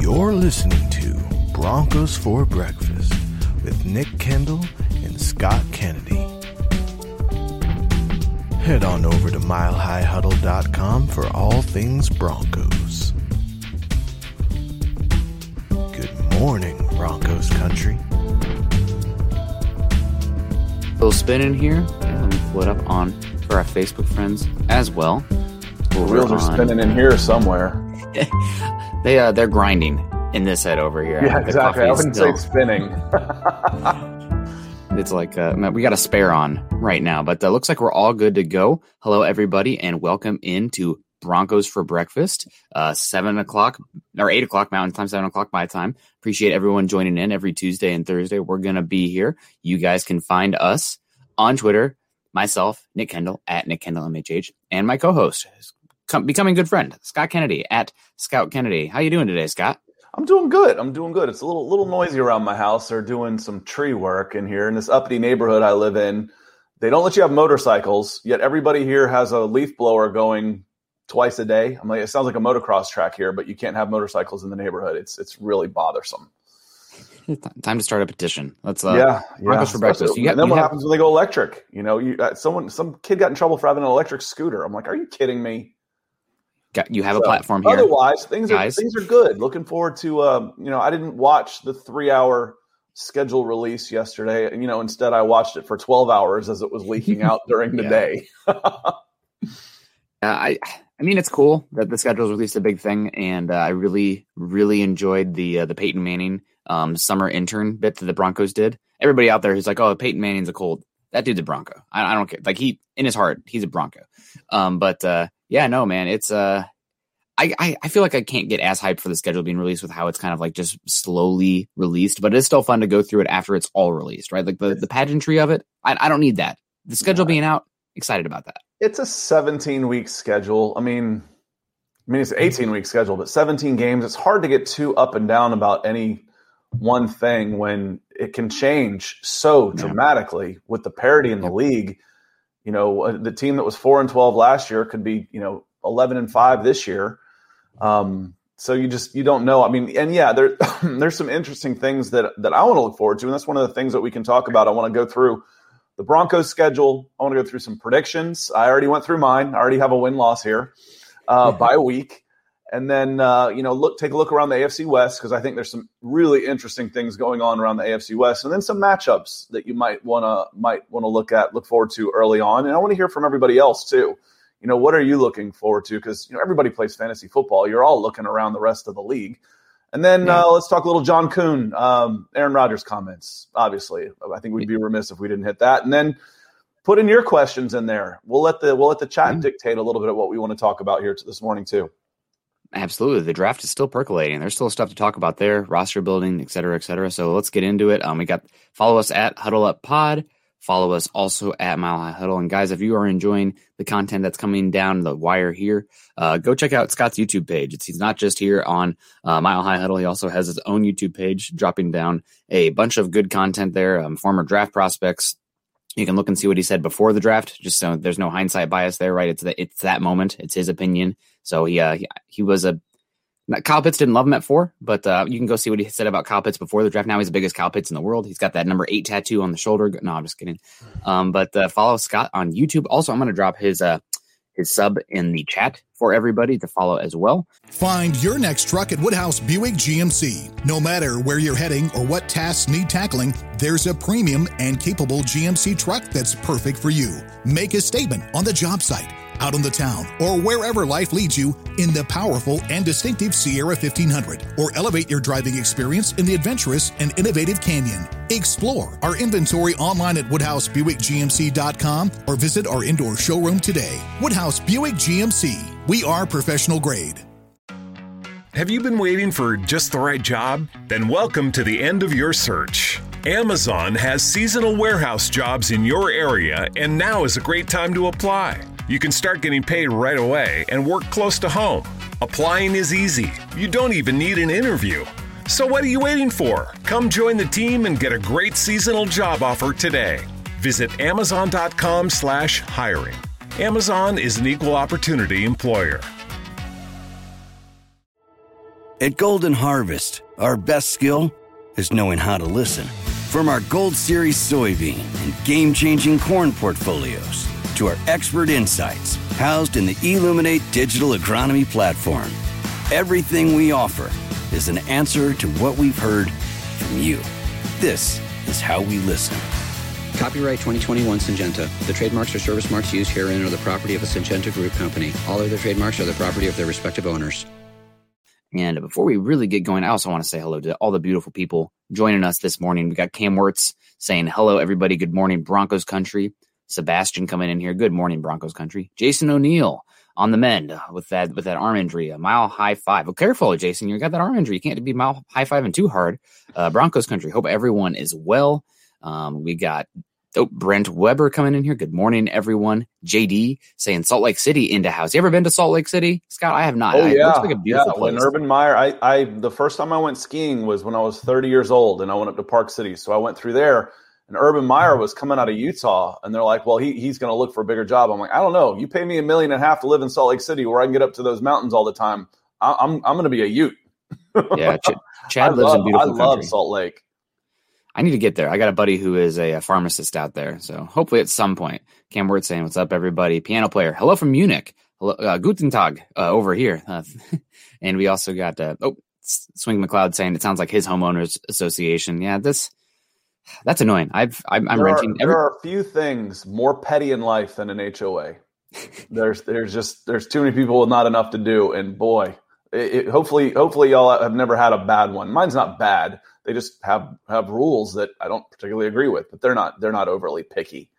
You're listening to Broncos for Breakfast with Nick Kendall and Scott Kennedy. Head on over to milehighhuddle.com for all things Broncos. Good morning, Broncos country. A little spin in here. Yeah, let me pull it up on for our Facebook friends as well. The wheels are spinning in here somewhere. they uh, they're grinding in this head over here. Yeah, The exactly. I wouldn't still- say spinning. It's like uh, we got a spare on right now, but uh, looks like we're all good to go. Hello, everybody, and welcome into Broncos for breakfast. Uh, seven o'clock or eight o'clock Mountain Time, seven o'clock my time. Appreciate everyone joining in every Tuesday and Thursday. We're gonna be here. You guys can find us on Twitter. Myself, Nick Kendall at Nick Kendall MHH, and my co-host, com- becoming good friend, Scott Kennedy at Scout Kennedy. How you doing today, Scott? I'm doing good. I'm doing good. It's a little little noisy around my house. They're doing some tree work in here in this uppity neighborhood I live in. They don't let you have motorcycles, yet everybody here has a leaf blower going twice a day. I'm like, it sounds like a motocross track here, but you can't have motorcycles in the neighborhood. It's it's really bothersome. Time to start a petition. Let's uh, yeah, yeah. For breakfast. You and then what have- happens when they go electric? You know, you uh, someone some kid got in trouble for having an electric scooter. I'm like, are you kidding me? Got you have a platform here. Otherwise, things are things are good. Looking forward to uh, you know, I didn't watch the three hour schedule release yesterday. You know, instead I watched it for twelve hours as it was leaking out during the day. Uh, I I mean, it's cool that the schedule's released a big thing, and uh, I really really enjoyed the uh, the Peyton Manning um, summer intern bit that the Broncos did. Everybody out there who's like, "Oh, Peyton Manning's a Colt." That dude's a Bronco. I, I don't care. Like he in his heart, he's a Bronco. Um, but uh, yeah, no, man, it's uh, I, I I feel like I can't get as hyped for the schedule being released with how it's kind of like just slowly released, but it's still fun to go through it after it's all released, right? Like the the pageantry of it. I, I don't need that. The schedule being out, excited about that. it's a 17 week schedule. I mean, I mean it's an 18 week schedule, but 17 games. It's hard to get too up and down about any one thing when it can change so Yeah. dramatically with the parity in the league. You know, uh, the team that was four and 12 last year could be, you know, 11 and five this year. Um, so you just you don't know. I mean, and yeah, there there's some interesting things that that I want to look forward to, and that's one of the things that we can talk about. I want to go through the Broncos schedule. I want to go through some predictions. I already went through mine. I already have a win loss here uh, by week, and then uh, you know look take a look around the AFC West because I think there's some really interesting things going on around the AFC West, and then some matchups that you might want to might want to look at, look forward to early on, and I want to hear from everybody else too. You know, what are you looking forward to? Because you know everybody plays fantasy football. You're all looking around the rest of the league. And then Yeah. uh, let's talk a little John Coon, um, Aaron Rodgers comments. Obviously, I think we'd be remiss if we didn't hit that. And then put in your questions in there. We'll let the we'll let the chat Yeah. dictate a little bit of what we want to talk about here this morning too. Absolutely. The draft is still percolating. There's still stuff to talk about there, roster building, et cetera, et cetera. So let's get into it. Um, we got follow us at Huddle Up Pod. Follow us also at Mile High Huddle. And guys, if you are enjoying the content that's coming down the wire here, uh, go check out Scott's YouTube page. It's, he's not just here on uh, Mile High Huddle. He also has his own YouTube page, dropping down a bunch of good content there. Um, former draft prospects. You can look and see what he said before the draft, just so there's no hindsight bias there, right? It's the, it's that moment. It's his opinion. So he uh, he, he was a not- Kyle Pitts didn't love him at four, but uh, you can go see what he said about Kyle Pitts before the draft. Now he's the biggest Kyle Pitts in the world. He's got that number eight tattoo on the shoulder. No, I'm just kidding. Um, but uh, follow Scott on YouTube. Also, I'm going to drop his uh, his sub in the chat for everybody to follow as well. Find your next truck at Woodhouse Buick GMC. No matter where you're heading or what tasks need tackling, there's a premium and capable GMC truck that's perfect for you. Make a statement on the job site out on the town, or wherever life leads you in the powerful and distinctive Sierra 1500, or elevate your driving experience in the adventurous and innovative Canyon. Explore our inventory online at WoodhouseBuickGMC.com or visit our indoor showroom today. Woodhouse Buick GMC. We are professional grade. Have you been waiting for just the right job? Then welcome to the end of your search. Amazon has seasonal warehouse jobs in your area, and now is a great time to apply. You can start getting paid right away and work close to home. Applying is easy. You don't even need an interview. So what are you waiting for? Come join the team and get a great seasonal job offer today. Visit amazon.com/hiring. Amazon is an equal opportunity employer. At Golden Harvest, our best skill is knowing how to listen. From our Gold Series soybean and game-changing corn portfolios to our expert insights housed in the Illuminate digital agronomy platform. Everything we offer is an answer to what we've heard from you. This is how we listen. Copyright 2021 Syngenta. The trademarks or service marks used herein are the property of a Syngenta Group company. All other trademarks are the property of their respective owners. And before we really get going, I also want to say hello to all the beautiful people joining us this morning. We got Cam Wirtz saying hello, everybody. Good morning, Broncos country. Sebastian coming in here. Good morning, Broncos country. Jason O'Neill on the mend with that with that arm injury, a mile high five. Well, careful, Jason. You got that arm injury. You can't be mile high five and too hard. Uh, Broncos country. Hope everyone is well. Um, we got oh, Brent Weber coming in here. Good morning, everyone. JD saying Salt Lake City into house. You ever been to Salt Lake City, Scott? I have not. Oh yeah, like yeah. Place. When Urban Meyer, I, I the first time I went skiing was when I was 30 years old, and I went up to Park City. So I went through there and Urban Meyer was coming out of Utah, and they're like, "Well, he, he's going to look for a bigger job." I'm like, "I don't know. You pay me a million and a half to live in Salt Lake City, where I can get up to those mountains all the time. I, am I'm, I'm going to be a Ute." yeah, Ch- Chad lives love, in beautiful. I love country. Salt Lake. I need to get there. I got a buddy who is a, a pharmacist out there, so hopefully at some point. Cam Word saying, "What's up, everybody?" Piano player, hello from Munich. Hello, uh, Guten Tag uh, over here, uh, and we also got uh, oh Swing McLeod saying it sounds like his homeowners association. Yeah, this that's annoying. I've I'm, I'm there renting. Are, every- there are a few things more petty in life than an HOA. there's there's just there's too many people with not enough to do, and boy, it, it, hopefully hopefully y'all have never had a bad one. Mine's not bad. They just have have rules that I don't particularly agree with, but they're not they're not overly picky.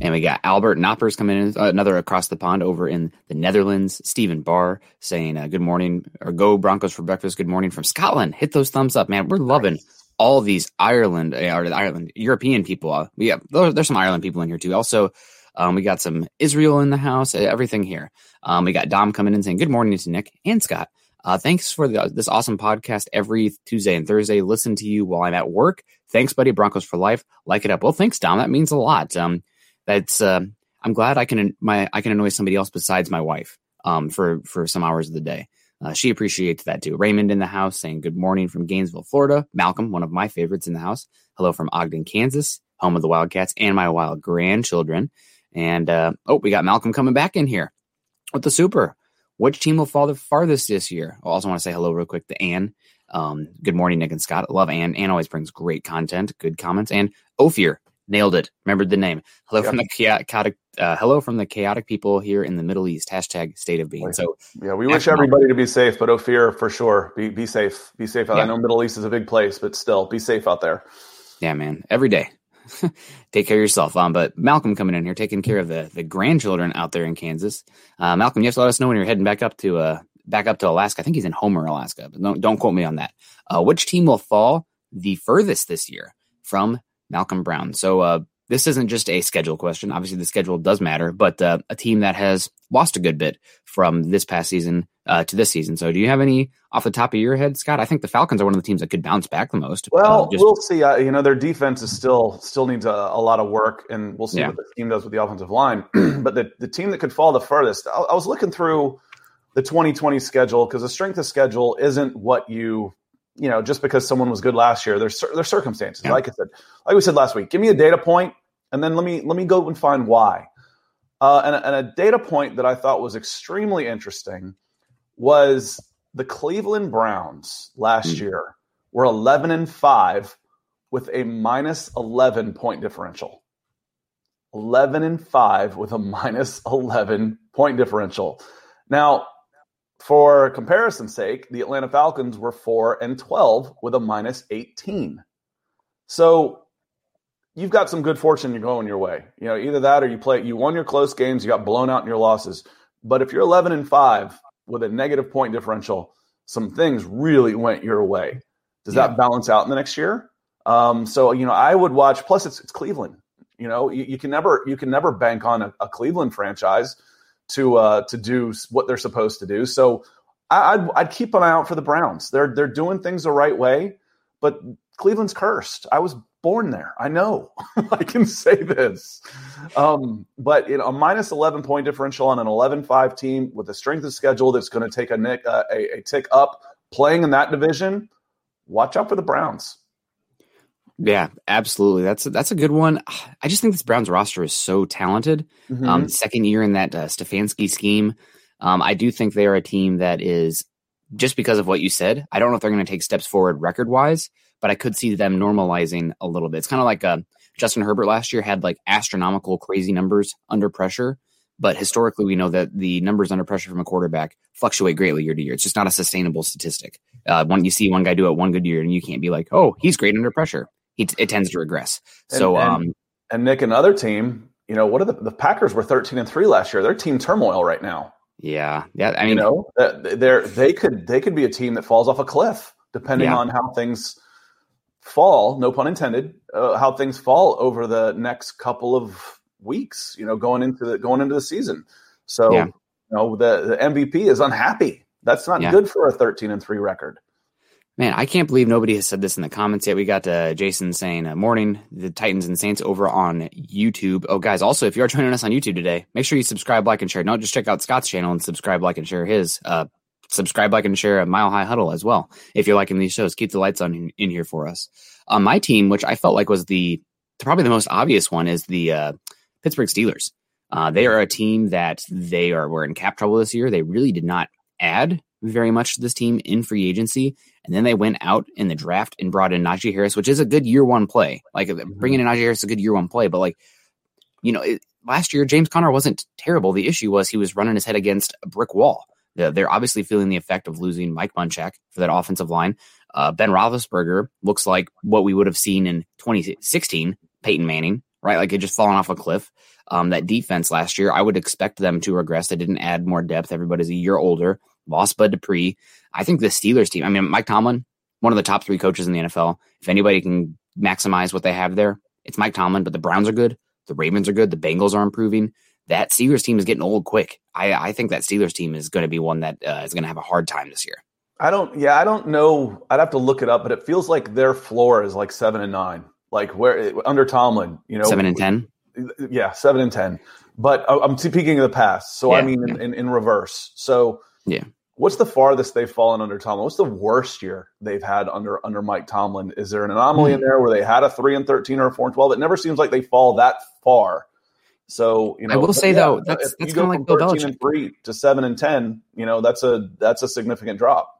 And we got Albert Knoppers coming in, uh, another across the pond over in the Netherlands. Stephen Barr saying, uh, Good morning, or go Broncos for breakfast. Good morning from Scotland. Hit those thumbs up, man. We're loving all these Ireland, uh, or Ireland, European people. Uh, we have, there's some Ireland people in here too. Also, um, we got some Israel in the house, uh, everything here. Um, we got Dom coming in saying, Good morning to Nick and Scott. Uh, thanks for the, this awesome podcast every Tuesday and Thursday. Listen to you while I'm at work. Thanks, buddy. Broncos for life. Like it up. Well, thanks, Dom. That means a lot. Um, that's, uh, I'm glad I can, my, I can annoy somebody else besides my wife, um, for, for some hours of the day. Uh, she appreciates that too. Raymond in the house saying good morning from Gainesville, Florida. Malcolm, one of my favorites in the house. Hello from Ogden, Kansas, home of the Wildcats and my wild grandchildren. And uh, oh, we got Malcolm coming back in here with the super. Which team will fall the farthest this year? I also want to say hello real quick to Ann. Um, good morning, Nick and Scott. I love Ann. Ann always brings great content, good comments. And Ophir, nailed it. Remembered the name. Hello yep. from the chaotic. Uh, hello from the chaotic people here in the Middle East. Hashtag state of being. So yeah, we wish everybody to be safe, but Ophir for sure. Be be safe. Be safe. Yeah. I know Middle East is a big place, but still, be safe out there. Yeah, man. Every day. Take care of yourself. Um, but Malcolm coming in here, taking care of the the grandchildren out there in Kansas. Uh, Malcolm, you have to let us know when you're heading back up to uh back up to Alaska. I think he's in Homer, Alaska. But don't don't quote me on that. Uh, which team will fall the furthest this year from Malcolm Brown? So uh, this isn't just a schedule question. Obviously, the schedule does matter, but uh, a team that has lost a good bit from this past season uh, to this season. So, do you have any off the top of your head, Scott? I think the Falcons are one of the teams that could bounce back the most. Well, uh, just- we'll see. you know, their defense is still still needs a, a lot of work, and we'll see yeah. what the team does with the offensive line. but the the team that could fall the furthest, I, I was looking through the 2020 schedule because the strength of schedule isn't what you you know, just because someone was good last year, there's there's circumstances. Yeah. Like I said, like we said last week, give me a data point and then let me let me go and find why. Uh, and, a, and a data point that I thought was extremely interesting was the Cleveland Browns last mm. year were 11 and 5 with a minus 11 point differential. 11 and 5 with a minus 11 point differential. Now, for comparison's sake, the Atlanta Falcons were 4 and 12 with a minus 18. So you've got some good fortune going your way. You know, either that or you play you won your close games, you got blown out in your losses. But if you're 11 and 5 with a negative point differential, some things really went your way. Does yeah. that balance out in the next year? Um, so you know, I would watch. Plus, it's, it's Cleveland. You know, you, you, can never you can never bank on a, a Cleveland franchise to uh, to do what they're supposed to do. So I, would I'd keep an eye out for the Browns. They're they're doing things the right way, but Cleveland's cursed. I was born there. I know. I can say this. Um, but you know, a minus 11 point differential on an 11-5 team with a strength of schedule that's going to take a, nick, uh, a, a tick up playing in that division, watch out for the Browns. Yeah, absolutely. That's a, that's a good one. I just think this Browns roster is so talented. Mm-hmm. Um, second year in that uh, Stefanski scheme, um, I do think they are a team that is just because of what you said. I don't know if they're going to take steps forward record wise, but I could see them normalizing a little bit. It's kind of like uh, Justin Herbert last year had like astronomical, crazy numbers under pressure. But historically, we know that the numbers under pressure from a quarterback fluctuate greatly year to year. It's just not a sustainable statistic. Uh, when you see one guy do it one good year, and you can't be like, "Oh, he's great under pressure." He, it tends to regress. So, and, um, and Nick, another team, you know, what are the the Packers were thirteen and three last year? They're team turmoil right now. Yeah, yeah. I mean, you know, they're they could they could be a team that falls off a cliff depending yeah. on how things fall, no pun intended, uh, how things fall over the next couple of weeks, you know, going into the going into the season. So, yeah. you know, the, the MVP is unhappy. That's not yeah. good for a 13 and 3 record. Man, I can't believe nobody has said this in the comments yet. We got uh, Jason saying, uh, "Morning, the Titans and Saints over on YouTube." Oh, guys, also if you are joining us on YouTube today, make sure you subscribe, like, and share. Don't just check out Scott's channel and subscribe, like, and share his. Uh, subscribe, like, and share a Mile High Huddle as well. If you're liking these shows, keep the lights on in, here for us. On my team, which I felt like was the probably the most obvious one, is the uh, Pittsburgh Steelers. Uh, they are a team that they are were in cap trouble this year. They really did not add very much to this team in free agency, and then they went out in the draft and brought in Najee Harris, which is a good year one play. Like mm-hmm. bringing in Najee Harris is a good year one play, but like you know, it, last year James Conner wasn't terrible. The issue was he was running his head against a brick wall. They're obviously feeling the effect of losing Mike Munchak for that offensive line. Uh, ben Roethlisberger looks like what we would have seen in 2016, Peyton Manning, right? Like it just fallen off a cliff. Um, that defense last year, I would expect them to regress. They didn't add more depth. Everybody's a year older. Lost Bud Dupree. I think the Steelers team, I mean, Mike Tomlin, one of the top three coaches in the NFL. If anybody can maximize what they have there, it's Mike Tomlin, but the Browns are good. The Ravens are good. The Bengals are improving that Steelers team is getting old quick. I, I think that Steelers team is going to be one that uh, is going to have a hard time this year. I don't. Yeah, I don't know. I'd have to look it up, but it feels like their floor is like seven and nine. Like where under Tomlin, you know, seven and ten. Yeah, seven and ten. But uh, I'm speaking of the past, so yeah, I mean yeah. in, in, in reverse. So yeah, what's the farthest they've fallen under Tomlin? What's the worst year they've had under under Mike Tomlin? Is there an anomaly mm. in there where they had a three and thirteen or a four and twelve? It never seems like they fall that far so you know, I will say yeah, though, that's that's kind of like Bill Belichick. And three to seven and ten. You know, that's a that's a significant drop.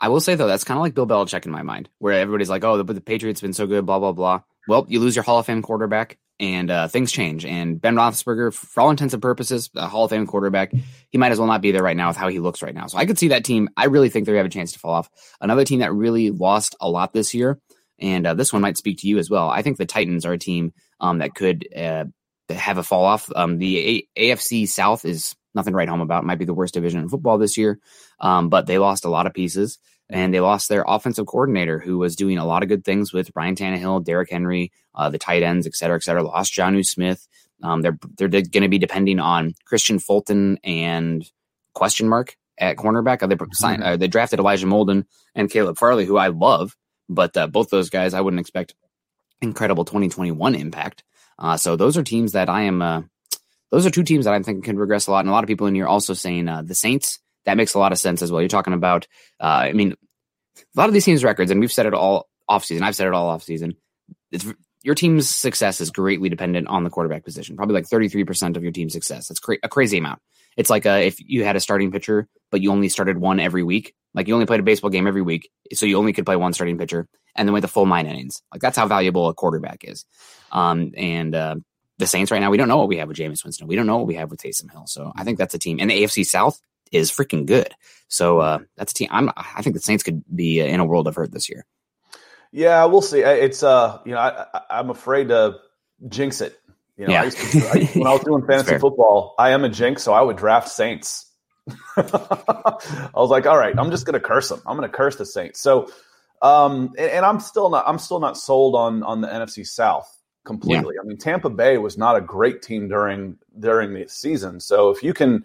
I will say though, that's kind of like Bill Belichick in my mind, where everybody's like, "Oh, the, the Patriots been so good," blah blah blah. Well, you lose your Hall of Fame quarterback, and uh, things change. And Ben Roethlisberger, for all intents and purposes, a Hall of Fame quarterback, he might as well not be there right now with how he looks right now. So I could see that team. I really think they have a chance to fall off. Another team that really lost a lot this year, and uh, this one might speak to you as well. I think the Titans are a team um, that could uh, have a fall off. Um, the a- AFC South is nothing to write home about. It might be the worst division in football this year, um, but they lost a lot of pieces and they lost their offensive coordinator who was doing a lot of good things with Ryan Tannehill, Derrick Henry, uh, the tight ends, et cetera, et cetera. Lost Jonnu Smith. Um, they're they're going to be depending on Kristian Fulton and question mark at cornerback. Uh, they signed, uh, they drafted Elijah Molden and Caleb Farley, who I love, but uh, both those guys I wouldn't expect incredible 2021 impact. Uh, so those are teams that I am. Uh, those are two teams that I think can regress a lot, and a lot of people in here also saying uh, the Saints. That makes a lot of sense as well. You're talking about. Uh, I mean, a lot of these teams' records, and we've said it all offseason. I've said it all offseason. It's your team's success is greatly dependent on the quarterback position. Probably like 33% of your team's success. That's cra- a crazy amount. It's like uh, if you had a starting pitcher, but you only started one every week. Like you only played a baseball game every week, so you only could play one starting pitcher, and then went the full nine innings. Like that's how valuable a quarterback is. Um, and uh, the Saints right now, we don't know what we have with Jameis Winston. We don't know what we have with Taysom Hill. So I think that's a team. And the AFC South is freaking good. So uh, that's a team. I'm, I think the Saints could be in a world of hurt this year. Yeah, we'll see. It's uh, you know, I, am afraid to jinx it. You know, yeah. I to, I, when I was doing fantasy football, I am a jinx, so I would draft Saints. I was like, all right, I'm just going to curse them. I'm going to curse the Saints. So, um, and, and, I'm still not, I'm still not sold on on the NFC South completely. Yeah. I mean, Tampa Bay was not a great team during during the season. So if you can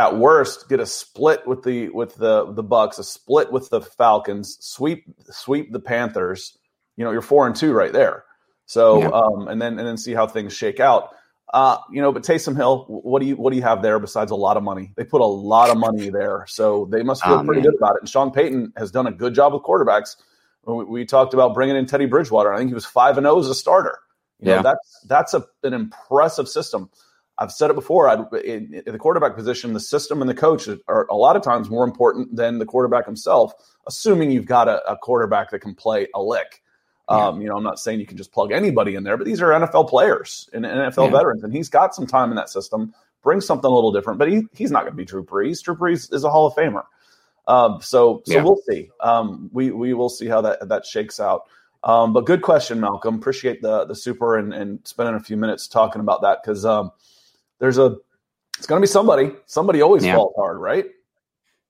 at worst get a split with the with the the Bucs, a split with the Falcons, sweep sweep the Panthers. You know, you're four and two right there. So, yeah. um, and then and then see how things shake out. Uh, you know, but Taysom Hill, what do you what do you have there besides a lot of money? They put a lot of money there, so they must feel oh, pretty man. good about it. And Sean Payton has done a good job with quarterbacks. We, we talked about bringing in Teddy Bridgewater. I think he was five and zero oh as a starter. You yeah, know, that's that's a, an impressive system. I've said it before. I, in, in, the quarterback position, the system and the coach are a lot of times more important than the quarterback himself. Assuming you've got a, a quarterback that can play a lick. Yeah. Um, you know, I'm not saying you can just plug anybody in there, but these are NFL players and NFL yeah. veterans, and he's got some time in that system. Brings something a little different, but he, he's not going to be Drew Brees. Drew Brees is a Hall of Famer. Um, so so yeah. we'll see. Um, we we will see how that that shakes out. Um, but good question, Malcolm. Appreciate the the super and, and spending a few minutes talking about that because um, there's a it's going to be somebody. Somebody always yeah. falls hard, right?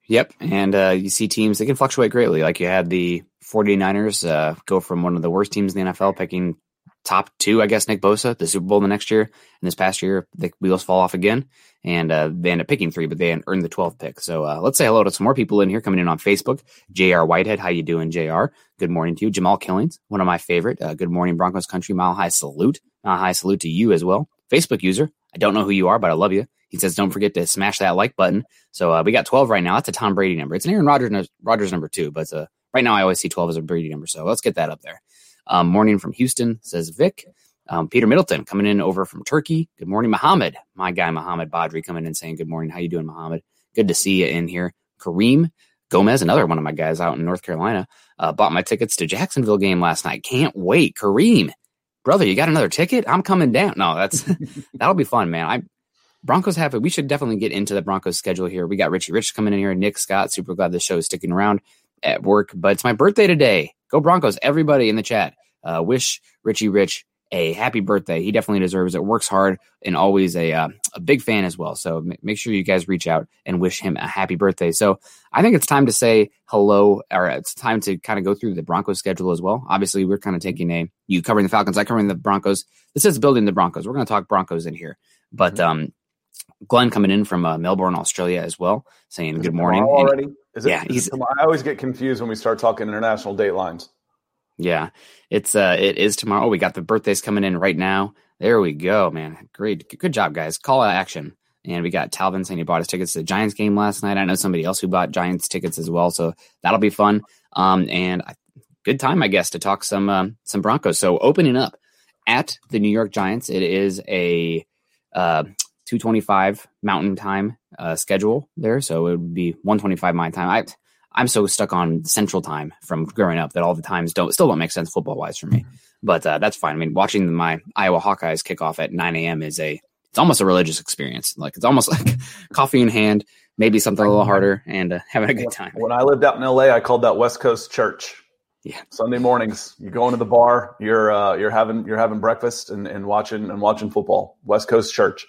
Yep. And uh, you see teams they can fluctuate greatly. Like you had the 49ers uh, go from one of the worst teams in the NFL, picking top two, I guess, Nick Bosa, the Super Bowl the next year. And this past year, the wheels fall off again. And uh, they end up picking three, but they earned the 12th pick. So uh, let's say hello to some more people in here coming in on Facebook. JR Whitehead, how you doing, JR? Good morning to you. Jamal Killings, one of my favorite. Uh, good morning, Broncos country. Mile high salute. Mile high salute to you as well. Facebook user, I don't know who you are, but I love you. He says, don't forget to smash that like button. So uh, we got 12 right now. That's a Tom Brady number. It's an Aaron Rodgers, Rodgers number two, but uh, right now I always see 12 as a Brady number. So let's get that up there. Um, morning from Houston, says Vic. Um, Peter Middleton coming in over from Turkey. Good morning, Muhammad. My guy, Muhammad Badri, coming in saying, good morning. How you doing, Muhammad? Good to see you in here. Kareem Gomez, another one of my guys out in North Carolina, uh, bought my tickets to Jacksonville game last night. Can't wait. Kareem, brother, you got another ticket? I'm coming down. No, that's that'll be fun, man. I Broncos have it. We should definitely get into the Broncos schedule here. We got Richie Rich coming in here, Nick Scott. Super glad the show is sticking around at work, but it's my birthday today. Go Broncos! Everybody in the chat, uh, wish Richie Rich a happy birthday. He definitely deserves it. Works hard and always a uh, a big fan as well. So m- make sure you guys reach out and wish him a happy birthday. So I think it's time to say hello, or it's time to kind of go through the Broncos schedule as well. Obviously, we're kind of taking a you covering the Falcons, I covering the Broncos. This is building the Broncos. We're going to talk Broncos in here, but mm-hmm. um, Glenn coming in from uh, Melbourne, Australia as well, saying is good morning. Already? Is it, yeah, he's, I always get confused when we start talking international date lines. Yeah, it's uh, it is tomorrow. Oh, We got the birthdays coming in right now. There we go, man. Great, good job, guys. Call out action. And we got Talvin saying he bought his tickets to the Giants game last night. I know somebody else who bought Giants tickets as well, so that'll be fun. Um, and good time, I guess, to talk some um, some Broncos. So opening up at the New York Giants, it is a uh, 225 Mountain Time uh, schedule there, so it would be 125 my time. I I'm so stuck on Central Time from growing up that all the times don't still don't make sense football wise for me. But uh, that's fine. I mean, watching my Iowa Hawkeyes kick off at 9 a.m. is a it's almost a religious experience. Like it's almost like coffee in hand, maybe something a little harder, and uh, having a good time. When I lived out in LA, I called that West Coast church. Yeah. Sunday mornings, you go into the bar, you're uh, you're having you're having breakfast and, and watching and watching football. West Coast church.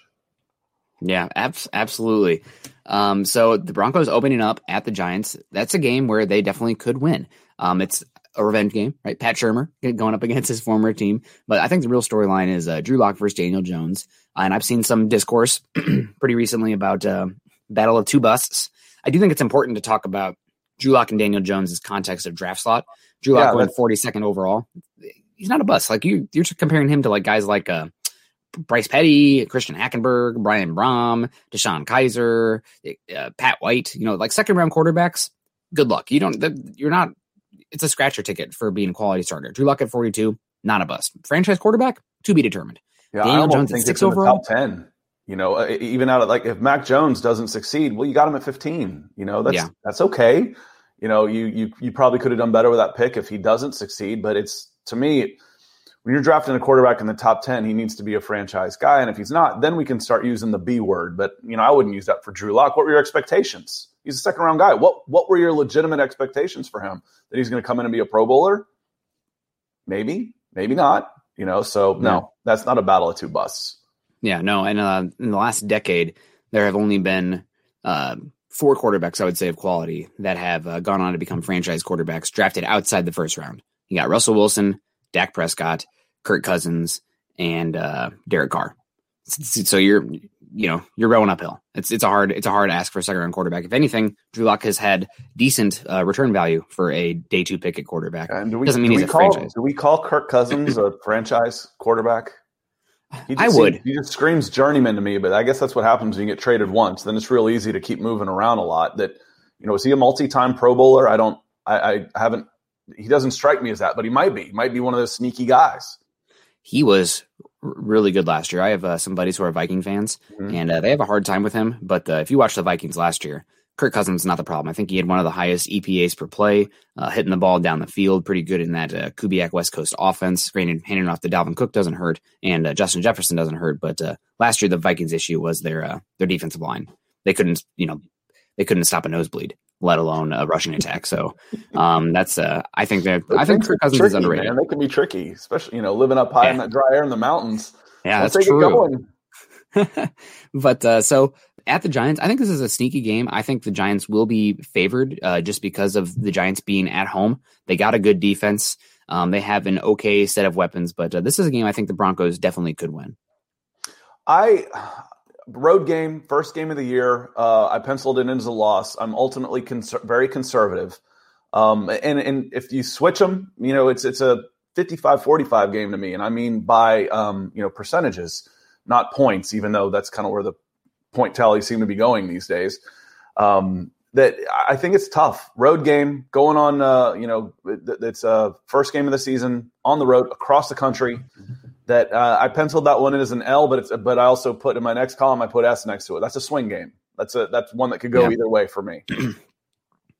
Yeah, abs- absolutely. Um, so the Broncos opening up at the Giants. That's a game where they definitely could win. Um, it's a revenge game, right? Pat Shurmur going up against his former team. But I think the real storyline is uh, Drew Lock versus Daniel Jones. Uh, and I've seen some discourse pretty recently about uh, battle of two busts. I do think it's important to talk about Drew Lock and Daniel Jones' context of draft slot. Drew Lock yeah, went 42nd overall. He's not a bust. Like you, you're comparing him to like guys like uh, Bryce Petty, Christian Hackenberg, Brian Brohm, DeShone Kizer, uh, Pat White, you know, like second round quarterbacks. Good luck. You don't, you're not, it's a scratcher ticket for being a quality starter. Drew Lock at 42, not a bust. Franchise quarterback to be determined. Yeah, Daniel I almost Jones at think six it's in the overall? top ten. You know, uh, even out of like if Mac Jones doesn't succeed, well, you got him at fifteen. You know, that's Yeah. that's okay. You know, you you you probably could have done better with that pick if he doesn't succeed. But it's to me, when you're drafting a quarterback in the top ten, he needs to be a franchise guy. And if he's not, then we can start using the B word. But you know, I wouldn't use that for Drew Lock. What were your expectations? He's a second round guy. What what were your legitimate expectations for him? That he's going to come in and be a Pro Bowler? Maybe, maybe not. You know, so no, that's not a battle of two busts. Yeah, no, and uh, in the last decade, there have only been uh, four quarterbacks, I would say, of quality that have uh, gone on to become franchise quarterbacks drafted outside the first round. You got Russell Wilson, Dak Prescott, Kirk Cousins, and uh, Derek Carr. So you're, you know, you're rowing uphill. It's it's a hard it's a hard ask for a second round quarterback. If anything, Drew Lock has had decent uh, return value for a day two pick at quarterback. And do we, Doesn't mean he's a call, franchise. Do we call Kirk Cousins a franchise quarterback? I just would. seems- he just screams journeyman to me, but I guess that's what happens when you get traded once. Then it's real easy to keep moving around a lot. That you know, is he a multi-time Pro Bowler? I don't. I, I haven't. He doesn't strike me as that, but he might be. He might be one of those sneaky guys. he was really good last year. I have uh, some buddies who are Viking fans, Mhm. and uh, they have a hard time with him. But uh, if you watch the Vikings last year, Kirk Cousins is not the problem. I think he had one of the highest EPAs per play, uh, hitting the ball down the field, pretty good in that uh, Kubiak West Coast offense. Granted, handing off to Dalvin Cook doesn't hurt, and uh, Justin Jefferson doesn't hurt. But uh, last year, the Vikings' issue was their uh, their defensive line. They couldn't, you know, they couldn't stop a nosebleed, let alone a rushing attack. So um, that's, uh, I think that I think Kirk Cousins is tricky, underrated. Man. They can be tricky, especially you know living up high in Yeah. that dry air in the mountains. Yeah, Once that's true. going, but uh, so at the Giants, I think this is a sneaky game. I think the Giants will be favored uh, just because of the Giants being at home. They got a good defense. Um, they have an okay set of weapons, but uh, this is a game I think the Broncos definitely could win. I road game, first game of the year. Uh, I penciled it in as a loss. I'm ultimately very conservative. Um, and and if you switch them, you know, it's it's a 55-45 game to me, and I mean by um, you know percentages, not points. Even though that's kind of where the point tallies seem to be going these days. Um, that I think it's tough. Road game going on. Uh, you know, it- it's a first game of the season on the road across the country that uh, I penciled that one in as an L, but it's but I also put in my next column I put S next to it. That's a swing game. That's a that's one that could go Yeah. either way for me.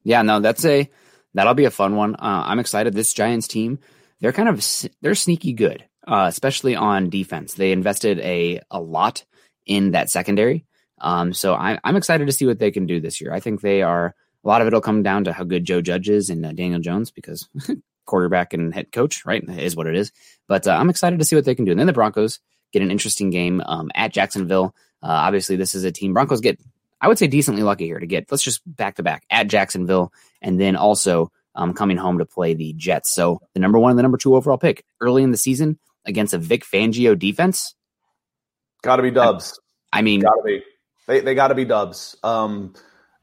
Yeah, no, that's a that'll be a fun one. Uh, I'm excited. This Giants team, they're kind of they're sneaky good, uh, especially on defense. They invested a a lot in that secondary, um, so I, I'm excited to see what they can do this year. I think they are. A lot of it'll come down to how good Joe Judge is and uh, Daniel Jones because quarterback and head coach, right, is what it is. But uh, I'm excited to see what they can do. And then the Broncos get an interesting game um, at Jacksonville. Uh, obviously, this is a team Broncos get I would say decently lucky here to get, let's just back to back at Jacksonville and then also um, coming home to play the Jets. So the number one and the number two overall pick early in the season against a Vic Fangio defense. Got to be Dubs. I mean, Got to be. They they got to be Dubs. Um,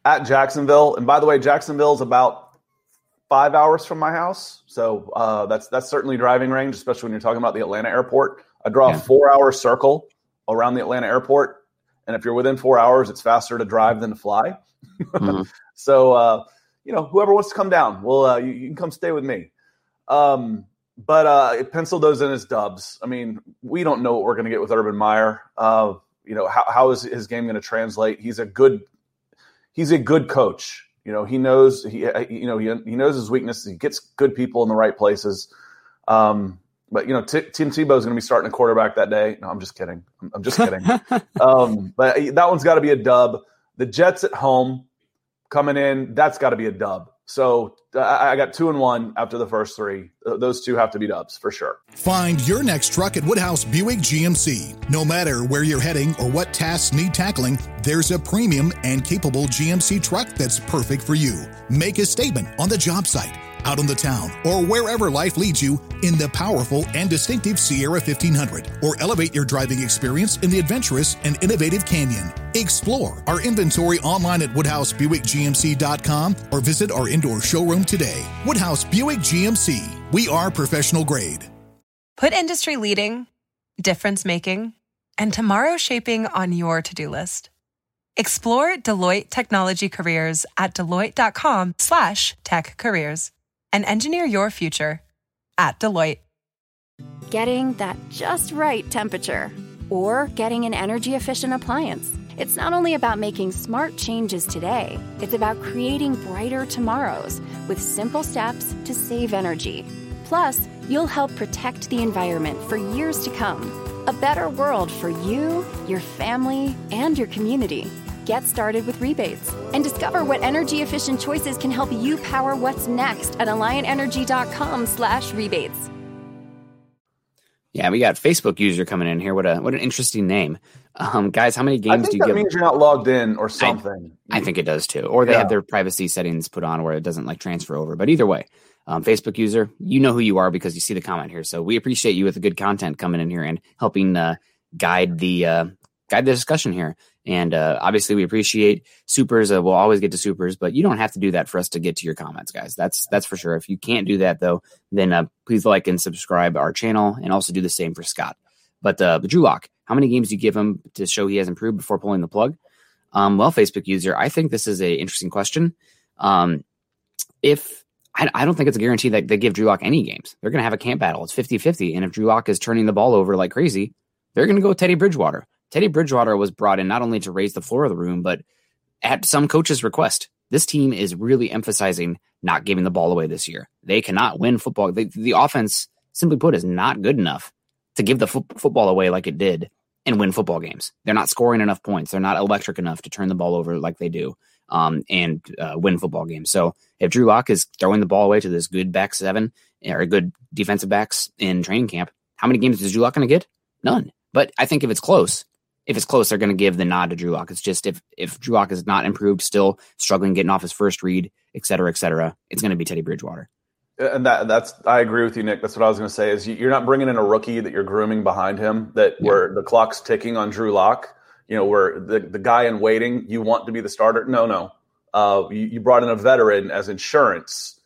at Jacksonville, and by the way, Jacksonville's about five hours from my house, so uh, that's that's certainly driving range, especially when you're talking about the Atlanta airport. I draw Yeah. a four hour circle around the Atlanta airport, and if you're within four hours, it's faster to drive than to fly. Mhm. so uh, you know, whoever wants to come down, well, uh, you, you can come stay with me. Um, but uh, it penciled those in as dubs. I mean, we don't know what we're going to get with Urban Meyer. Uh, you know, how, how is his game going to translate? He's a good, he's a good coach. You know, he knows he, you know, he, he knows his weaknesses. He gets good people in the right places. Um, but you know, T- Tim Tebow is going to be starting a quarterback that day. No, I'm just kidding. I'm, I'm just kidding. um, but that one's got to be a dub. The Jets at home coming in, that's got to be a dub. So I got two and one after the first three. Those two have to be dubs for sure. Find your next truck at Woodhouse Buick GMC. No matter where you're heading or what tasks need tackling, there's a premium and capable GMC truck that's perfect for you. Make a statement on the job site, out on the town, or wherever life leads you in the powerful and distinctive Sierra 1500, or elevate your driving experience in the adventurous and innovative Canyon. Explore our inventory online at WoodhouseBuickGMC.com or visit our indoor showroom today. Woodhouse Buick GMC. We are professional grade. Put industry leading, difference making, and tomorrow shaping on your to-do list. Explore Deloitte Technology Careers at Deloitte.com slash tech careers and engineer your future at Deloitte. getting that just right temperature or getting an energy efficient appliance. It's not only about making smart changes today, it's about creating brighter tomorrows with simple steps to save energy. Plus, you'll help protect the environment for years to come. A better world for you, your family, and your community. Get started with rebates and discover what energy efficient choices can help you power what's next at alliantenergy.com/rebates. Yeah, we got Facebook user coming in here. What a what an interesting name, um, guys. How many games do you that give? means you're not logged in or something. I think it does too, or they Yeah. have their privacy settings put on where it doesn't like transfer over. But either way, um, Facebook user, you know who you are because you see the comment here. So we appreciate you with the good content coming in here and helping uh, guide the uh, guide the discussion here. And uh, obviously, we appreciate supers. Uh, we'll always get to supers, but you don't have to do that for us to get to your comments, guys. That's that's for sure. If you can't do that though, then uh, please like and subscribe our channel, and also do the same for Scott. But uh, the Drew Lock, how many games do you give him to show he has improved before pulling the plug? Um, well, Facebook user, I think this is a interesting question. Um, if I, I don't think it's a guarantee that they give Drew Lock any games, they're going to have a camp battle. It's 50 50. And if Drew Lock is turning the ball over like crazy, they're going to go Teddy Bridgewater. Teddy Bridgewater was brought in not only to raise the floor of the room, but at some coach's request. This team is really emphasizing not giving the ball away this year. They cannot win football. They, the offense, simply put, is not good enough to give the fo- football away like it did and win football games. They're not scoring enough points. They're not electric enough to turn the ball over like they do um, and uh, win football games. So if Drew Lock is throwing the ball away to this good back seven or good defensive backs in training camp, how many games is Drew Lock going to get? None. But I think if it's close, if it's close, they're going to give the nod to Drew Lock. It's just if if Drew Lock is not improved, still struggling getting off his first read, et cetera, et cetera, it's going to be Teddy Bridgewater. And that that's I agree with you, Nick. That's what I was going to say. Is you- you're not bringing in a rookie that you're grooming behind him. That where the clock's ticking on Drew Lock. You know, where the the guy in waiting, you want to be the starter. No, no. Uh, you, you brought in a veteran as insurance,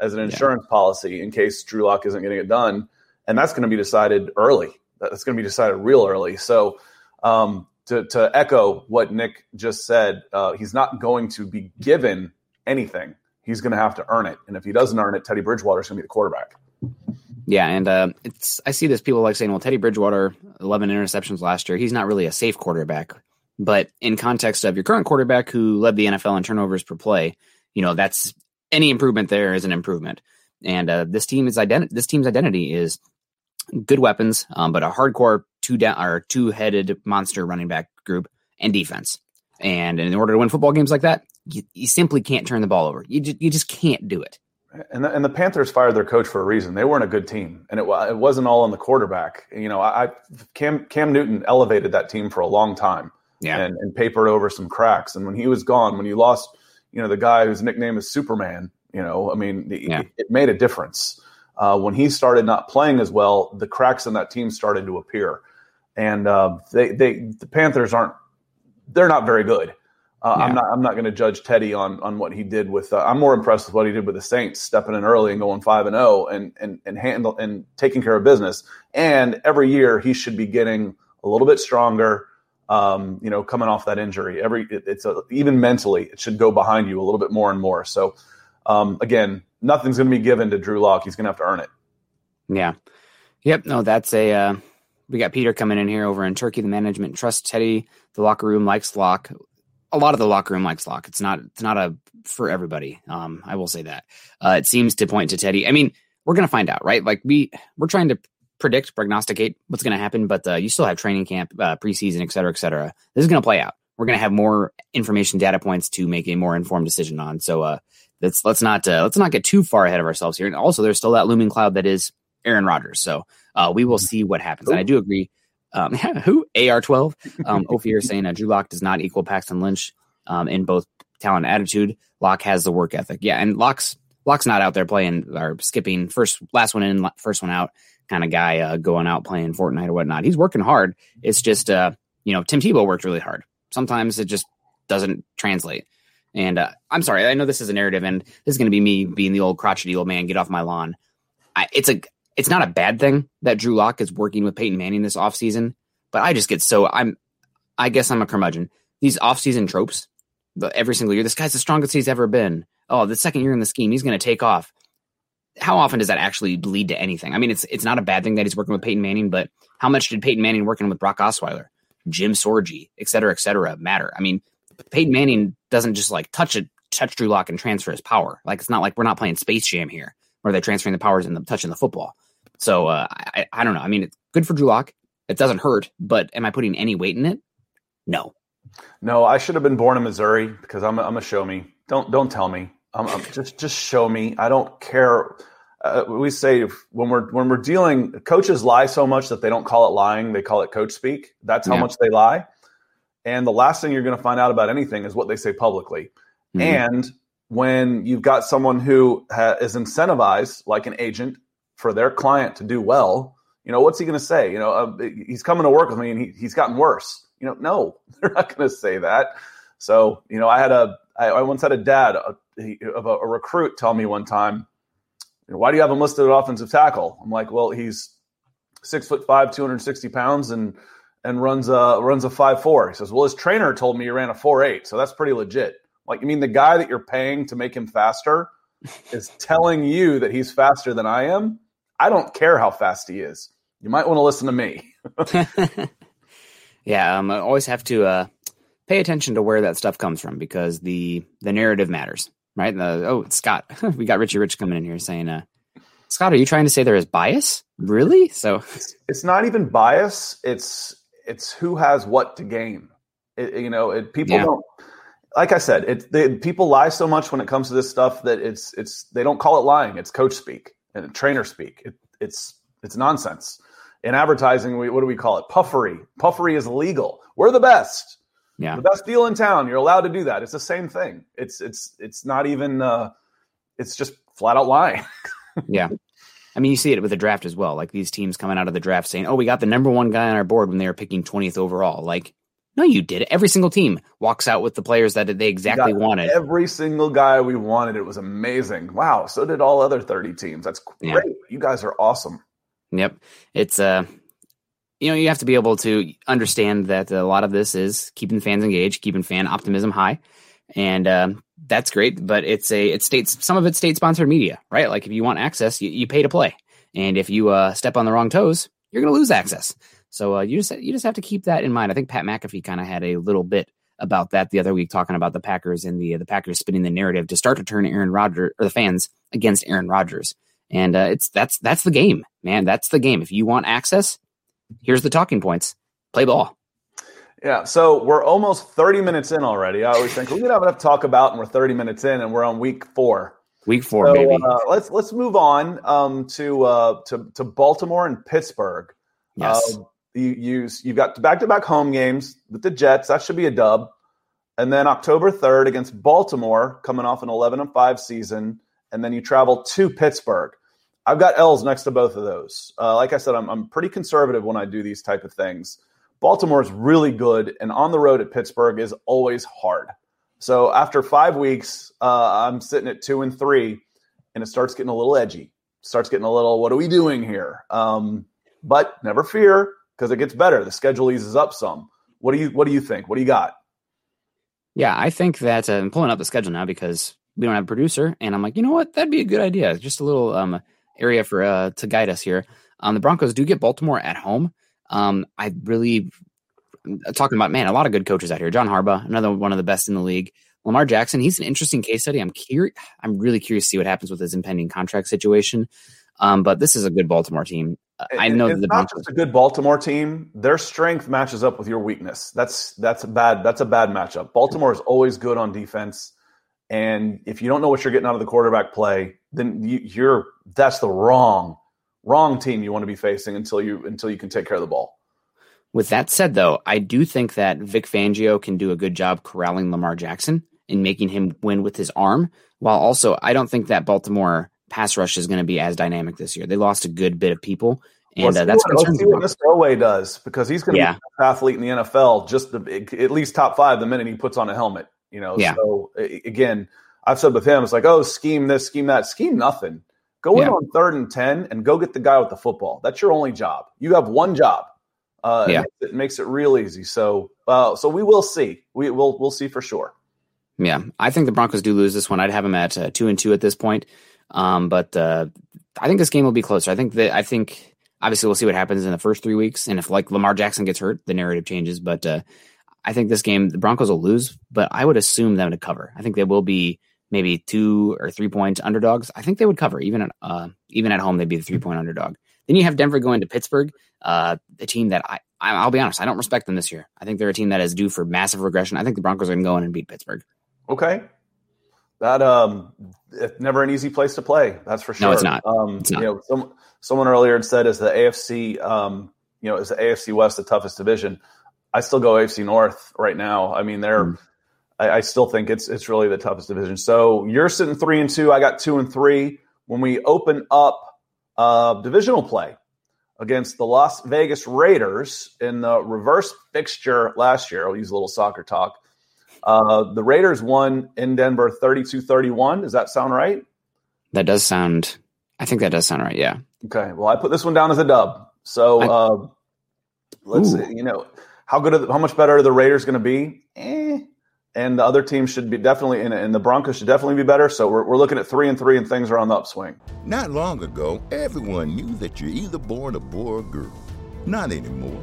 as an insurance policy in case Drew Lock isn't getting it done, and that's going to be decided early. That's going to be decided real early. So, um, to to echo what Nick just said, uh, he's not going to be given anything. He's going to have to earn it, and if he doesn't earn it, Teddy Bridgewater is going to be the quarterback. Yeah, and uh, it's I see this people like saying, well, Teddy Bridgewater, eleven interceptions last year. He's not really a safe quarterback, but in context of your current quarterback who led the NFL in turnovers per play, you know that's any improvement there is an improvement. And uh, this team is identi- This team's identity is good weapons, um, but a hardcore two down or two headed monster running back group and defense. And in order to win football games like that, you, you simply can't turn the ball over. You ju- you just can't do it. And the, and the Panthers fired their coach for a reason. They weren't a good team, and it it wasn't all on the quarterback. You know, I, I Cam Cam Newton elevated that team for a long time, Yeah. and, and papered over some cracks. And when he was gone, when you lost, you know, the guy whose nickname is Superman, you know, I mean, the, Yeah. it, it made a difference. Uh, when he started not playing as well, the cracks in that team started to appear, and uh, they they the Panthers aren't they're not very good. Uh, I'm not. I'm not going to judge Teddy on on what he did with. Uh, I'm more impressed with what he did with the Saints, stepping in early and going five and zero, and and and handle and taking care of business. And every year he should be getting a little bit stronger. Um, you know, coming off that injury, every it, it's a, even mentally, it should go behind you a little bit more and more. So, um, again, nothing's going to be given to Drew Lock. He's going to have to earn it. Yeah. Yep. No, that's a. Uh, we got Peter coming in here over in Turkey. The management trusts Teddy. The locker room likes Lock. A lot of the locker room likes Lock. It's not. It's not a for everybody. Um, I will say that. Uh, it seems to point to Teddy. I mean, we're gonna find out, right? Like we we're trying to predict, prognosticate what's gonna happen, but uh, you still have training camp, uh, preseason, et cetera, et cetera. This is gonna play out. We're gonna have more information, data points to make a more informed decision on. So, uh, let's let's not uh, let's not get too far ahead of ourselves here. And also, there's still that looming cloud that is Aaron Rodgers. So uh, we will see what happens. I do agree. Um, who AR12? Um, Ophir saying uh, Drew Lock does not equal Paxton Lynch um, in both talent and attitude. Lock has the work ethic. Yeah, and Lock's Lock's not out there playing or skipping first last one in first one out kind of guy uh, going out playing Fortnite or whatnot. He's working hard. It's just uh, you know Tim Tebow worked really hard. Sometimes it just doesn't translate. And uh, I'm sorry, I know this is a narrative, and this is going to be me being the old crotchety old man. Get off my lawn. I, it's a it's not a bad thing that Drew Lock is working with Peyton Manning this offseason, but I just get so I'm I guess I'm a curmudgeon. These offseason tropes, the, every single year, this guy's the strongest he's ever been. Oh, the second year in the scheme, he's going to take off. how often does that actually lead to anything? I mean, it's it's not a bad thing that he's working with Peyton Manning, but how much did Peyton Manning working with Brock Osweiler, Jim Sorgi, et cetera, et cetera, matter? I mean, Peyton Manning doesn't just like touch it, touch Drew Lock and transfer his power. Like it's not like we're not playing Space Jam here, where they're transferring the powers and the touching the football. So uh, I, I don't know. I mean, it's good for Drew Lock. It doesn't hurt, but am I putting any weight in it? No. No, I should have been born in Missouri because I'm a, I'm a show me. Don't don't tell me. I'm, I'm just just show me. I don't care. Uh, we say when we're when we're dealing, coaches lie so much that they don't call it lying; they call it coach speak. That's how yeah. much they lie. And the last thing you're going to find out about anything is what they say publicly. Mm-hmm. And when you've got someone who ha- is incentivized, like an agent, for their client to do well, you know, what's he going to say? You know, uh, he's coming to work with me and he, he's gotten worse. You know, no, they're not going to say that. So, you know, I had a, I, I once had a dad a, of a, a, recruit tell me one time, why do you have him listed at offensive tackle? I'm like, well, he's six foot five, 260 pounds and, and runs a, runs a five, four. He says, well, his trainer told me he ran a four, eight. So that's pretty legit. Like, you mean the guy that you're paying to make him faster is telling you that he's faster than I am? I don't care how fast he is. You might want to listen to me. yeah, um, I always have to uh, pay attention to where that stuff comes from because the the narrative matters, right? The, oh, Scott, we got Richie Rich coming in here saying, uh, Scott, are you trying to say there is bias? Really? So it's, it's not even bias. It's it's who has what to gain. It, you know, it, people yeah. don't. Like I said, it they, people lie so much when it comes to this stuff that it's it's they don't call it lying. It's coach speak and trainer speak. It, it's it's nonsense. In advertising, we, what do we call it? Puffery. Puffery is legal. We're the best. Yeah, the best deal in town. You're allowed to do that. It's the same thing. It's it's it's not even. Uh, it's just flat out lying. yeah. I mean, you see it with the draft as well. Like these teams coming out of the draft saying, "Oh, we got the number one guy on our board when they were picking twentieth overall." Like, no, you did. It. Every single team walks out with the players that they exactly wanted. Every single guy we wanted. It was amazing. Wow. So did all other 30 teams. That's great. Yeah. You guys are awesome. Yep. It's, uh, you know, you have to be able to understand that a lot of this is keeping fans engaged, keeping fan optimism high. And, uh, that's great, but it's a, it states, some of it's state sponsored media, right? Like if you want access, you, you pay to play. And if you, uh, step on the wrong toes, you're going to lose access. So uh, you just you just have to keep that in mind. I think Pat McAfee kind of had a little bit about that the other week, talking about the Packers and the the Packers spinning the narrative to start to turn Aaron Rodgers or the fans against Aaron Rodgers. And uh, it's that's that's the game, man. That's the game. If you want access, here's the talking points. Play ball. Yeah, so we're almost 30 minutes in already. I always think we can have enough to talk about, and we're 30 minutes in, and we're on week four. Week four, so, baby. Uh, let's let's move on um, to uh, to to Baltimore and Pittsburgh. Yes. Uh, you use you've got back to back home games with the Jets. That should be a dub. And then October 3rd against Baltimore, coming off an 11 and 5 season. And then you travel to Pittsburgh. I've got L's next to both of those. Uh, like I said, I'm, I'm pretty conservative when I do these type of things. Baltimore is really good, and on the road at Pittsburgh is always hard. So after five weeks, uh, I'm sitting at two and three, and it starts getting a little edgy. Starts getting a little, what are we doing here? Um, but never fear, because it gets better. The schedule eases up some. What do you What do you think? What do you got? Yeah, I think that uh, I'm pulling up the schedule now because we don't have a producer, and I'm like, you know what, that'd be a good idea. Just a little um, area for uh, to guide us here. Um, the Broncos do get Baltimore at home. Um, I really talking about man, a lot of good coaches out here. John Harbaugh, another one of the best in the league. Lamar Jackson, he's an interesting case study. I'm curious. I'm really curious to see what happens with his impending contract situation. Um, but this is a good Baltimore team. I know it's the not just a good Baltimore team. Their strength matches up with your weakness. That's that's a bad that's a bad matchup. Baltimore is always good on defense, and if you don't know what you're getting out of the quarterback play, then you, you're that's the wrong wrong team you want to be facing until you until you can take care of the ball. With that said, though, I do think that Vic Fangio can do a good job corralling Lamar Jackson and making him win with his arm. While also, I don't think that Baltimore pass rush is going to be as dynamic this year. They lost a good bit of people, and uh, that's let's see what Mr. Oweh does because he's going to yeah. be the athlete in the NFL, just the, at least top five the minute he puts on a helmet. You know, yeah. so again, I've said with him, it's like, oh, scheme this, scheme that, scheme nothing. Go in on third and ten and go get the guy with the football. That's your only job. You have one job. Uh, yeah. it, makes it real easy. So, uh, so we will see. We will we'll see for sure. Yeah, I think the Broncos do lose this one. I'd have them at uh, two and two at this point. Um, but uh, I think this game will be closer. I think that I think obviously we'll see what happens in the first three weeks, and if like Lamar Jackson gets hurt, the narrative changes. But uh, I think this game the Broncos will lose, but I would assume them to cover. I think they will be maybe two or three point underdogs. I think they would cover even at uh, even at home. They'd be the three point underdog. Then you have Denver going to Pittsburgh, uh, a team that I, I will be honest, I don't respect them this year. I think they're a team that is due for massive regression. I think the Broncos are going to go in and beat Pittsburgh. Okay, that um, it's never an easy place to play. That's for sure. No, it's not. Um, it's not. You know, some, someone earlier had said, "Is the AFC, um, you know, is the AFC West the toughest division?" I still go AFC North right now. I mean, they're. Mm. I, I still think it's it's really the toughest division. So you're sitting three and two. I got two and three. When we open up uh, divisional play against the Las Vegas Raiders in the reverse fixture last year, I'll use a little soccer talk. Uh, the Raiders won in Denver 32 31. Does that sound right? That does sound, I think that does sound right. Yeah. Okay. Well, I put this one down as a dub. So uh, let's Ooh. see, you know, how good, the, how much better are the Raiders going to be? Eh. And the other team should be definitely, in, and the Broncos should definitely be better. So we're, we're looking at three and three, and things are on the upswing. Not long ago, everyone knew that you're either born a boy or girl. Not anymore.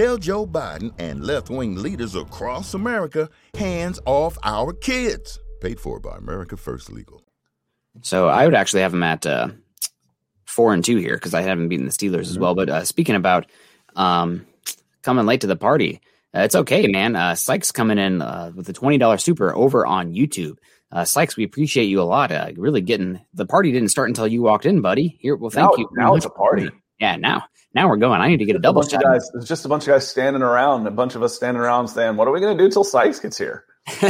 Tell Joe Biden and left wing leaders across America hands off our kids. Paid for by America First Legal. So I would actually have them at uh, four and two here because I haven't beaten the Steelers mm-hmm. as well. But uh, speaking about um, coming late to the party, uh, it's okay, man. Uh, Sykes coming in uh, with a twenty dollars super over on YouTube. Uh, Sykes, we appreciate you a lot. Uh, really getting the party didn't start until you walked in, buddy. Here, well, thank now, you. Now it's a party. Yeah, now now we're going. I need to get a double shot. Guys, it's just a bunch of guys standing around, a bunch of us standing around saying, "What are we going to do till Sykes gets here?"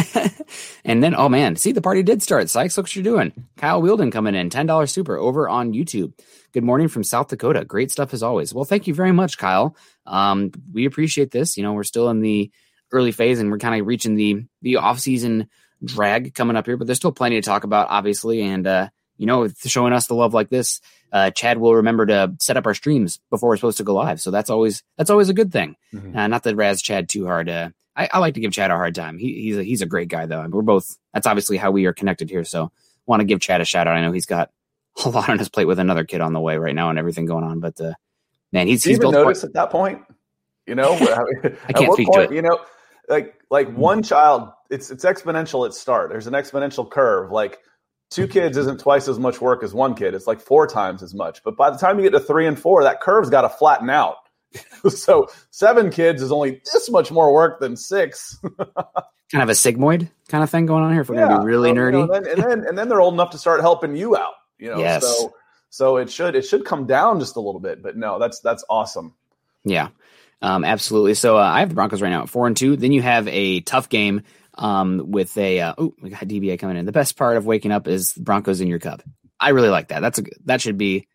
and then, oh man, see the party did start. Sykes, look what you're doing. Kyle Wielden coming in, ten dollars super over on YouTube. Good morning from South Dakota. Great stuff as always. Well, thank you very much, Kyle. Um, we appreciate this. You know, we're still in the early phase, and we're kind of reaching the the off season drag coming up here, but there's still plenty to talk about, obviously, and uh, you know, showing us the love like this uh, Chad will remember to set up our streams before we're supposed to go live. So that's always that's always a good thing. Mm-hmm. Uh, not that Raz Chad too hard. Uh, I, I, like to give Chad a hard time. He, he's a, he's a great guy though. we're both. That's obviously how we are connected here. So want to give Chad a shout out. I know he's got a lot on his plate with another kid on the way right now and everything going on. But uh, man, he's he's even notice at that point. You know, I can't speak point, to it. You know, like like one child, it's it's exponential at start. There's an exponential curve. Like two kids isn't twice as much work as one kid. It's like four times as much. But by the time you get to three and four, that curve's got to flatten out. so seven kids is only this much more work than six. kind of a sigmoid kind of thing going on here. If we're Yeah, gonna be really so, you nerdy, know, then, and then and then they're old enough to start helping you out. You know, Yes. so so it should it should come down just a little bit. But no, that's that's awesome. Yeah, um, absolutely. So uh, I have the Broncos right now at four and two. Then you have a tough game um, with a uh, oh we got DBA coming in. The best part of waking up is Broncos in your cup. I really like that. That's a that should be.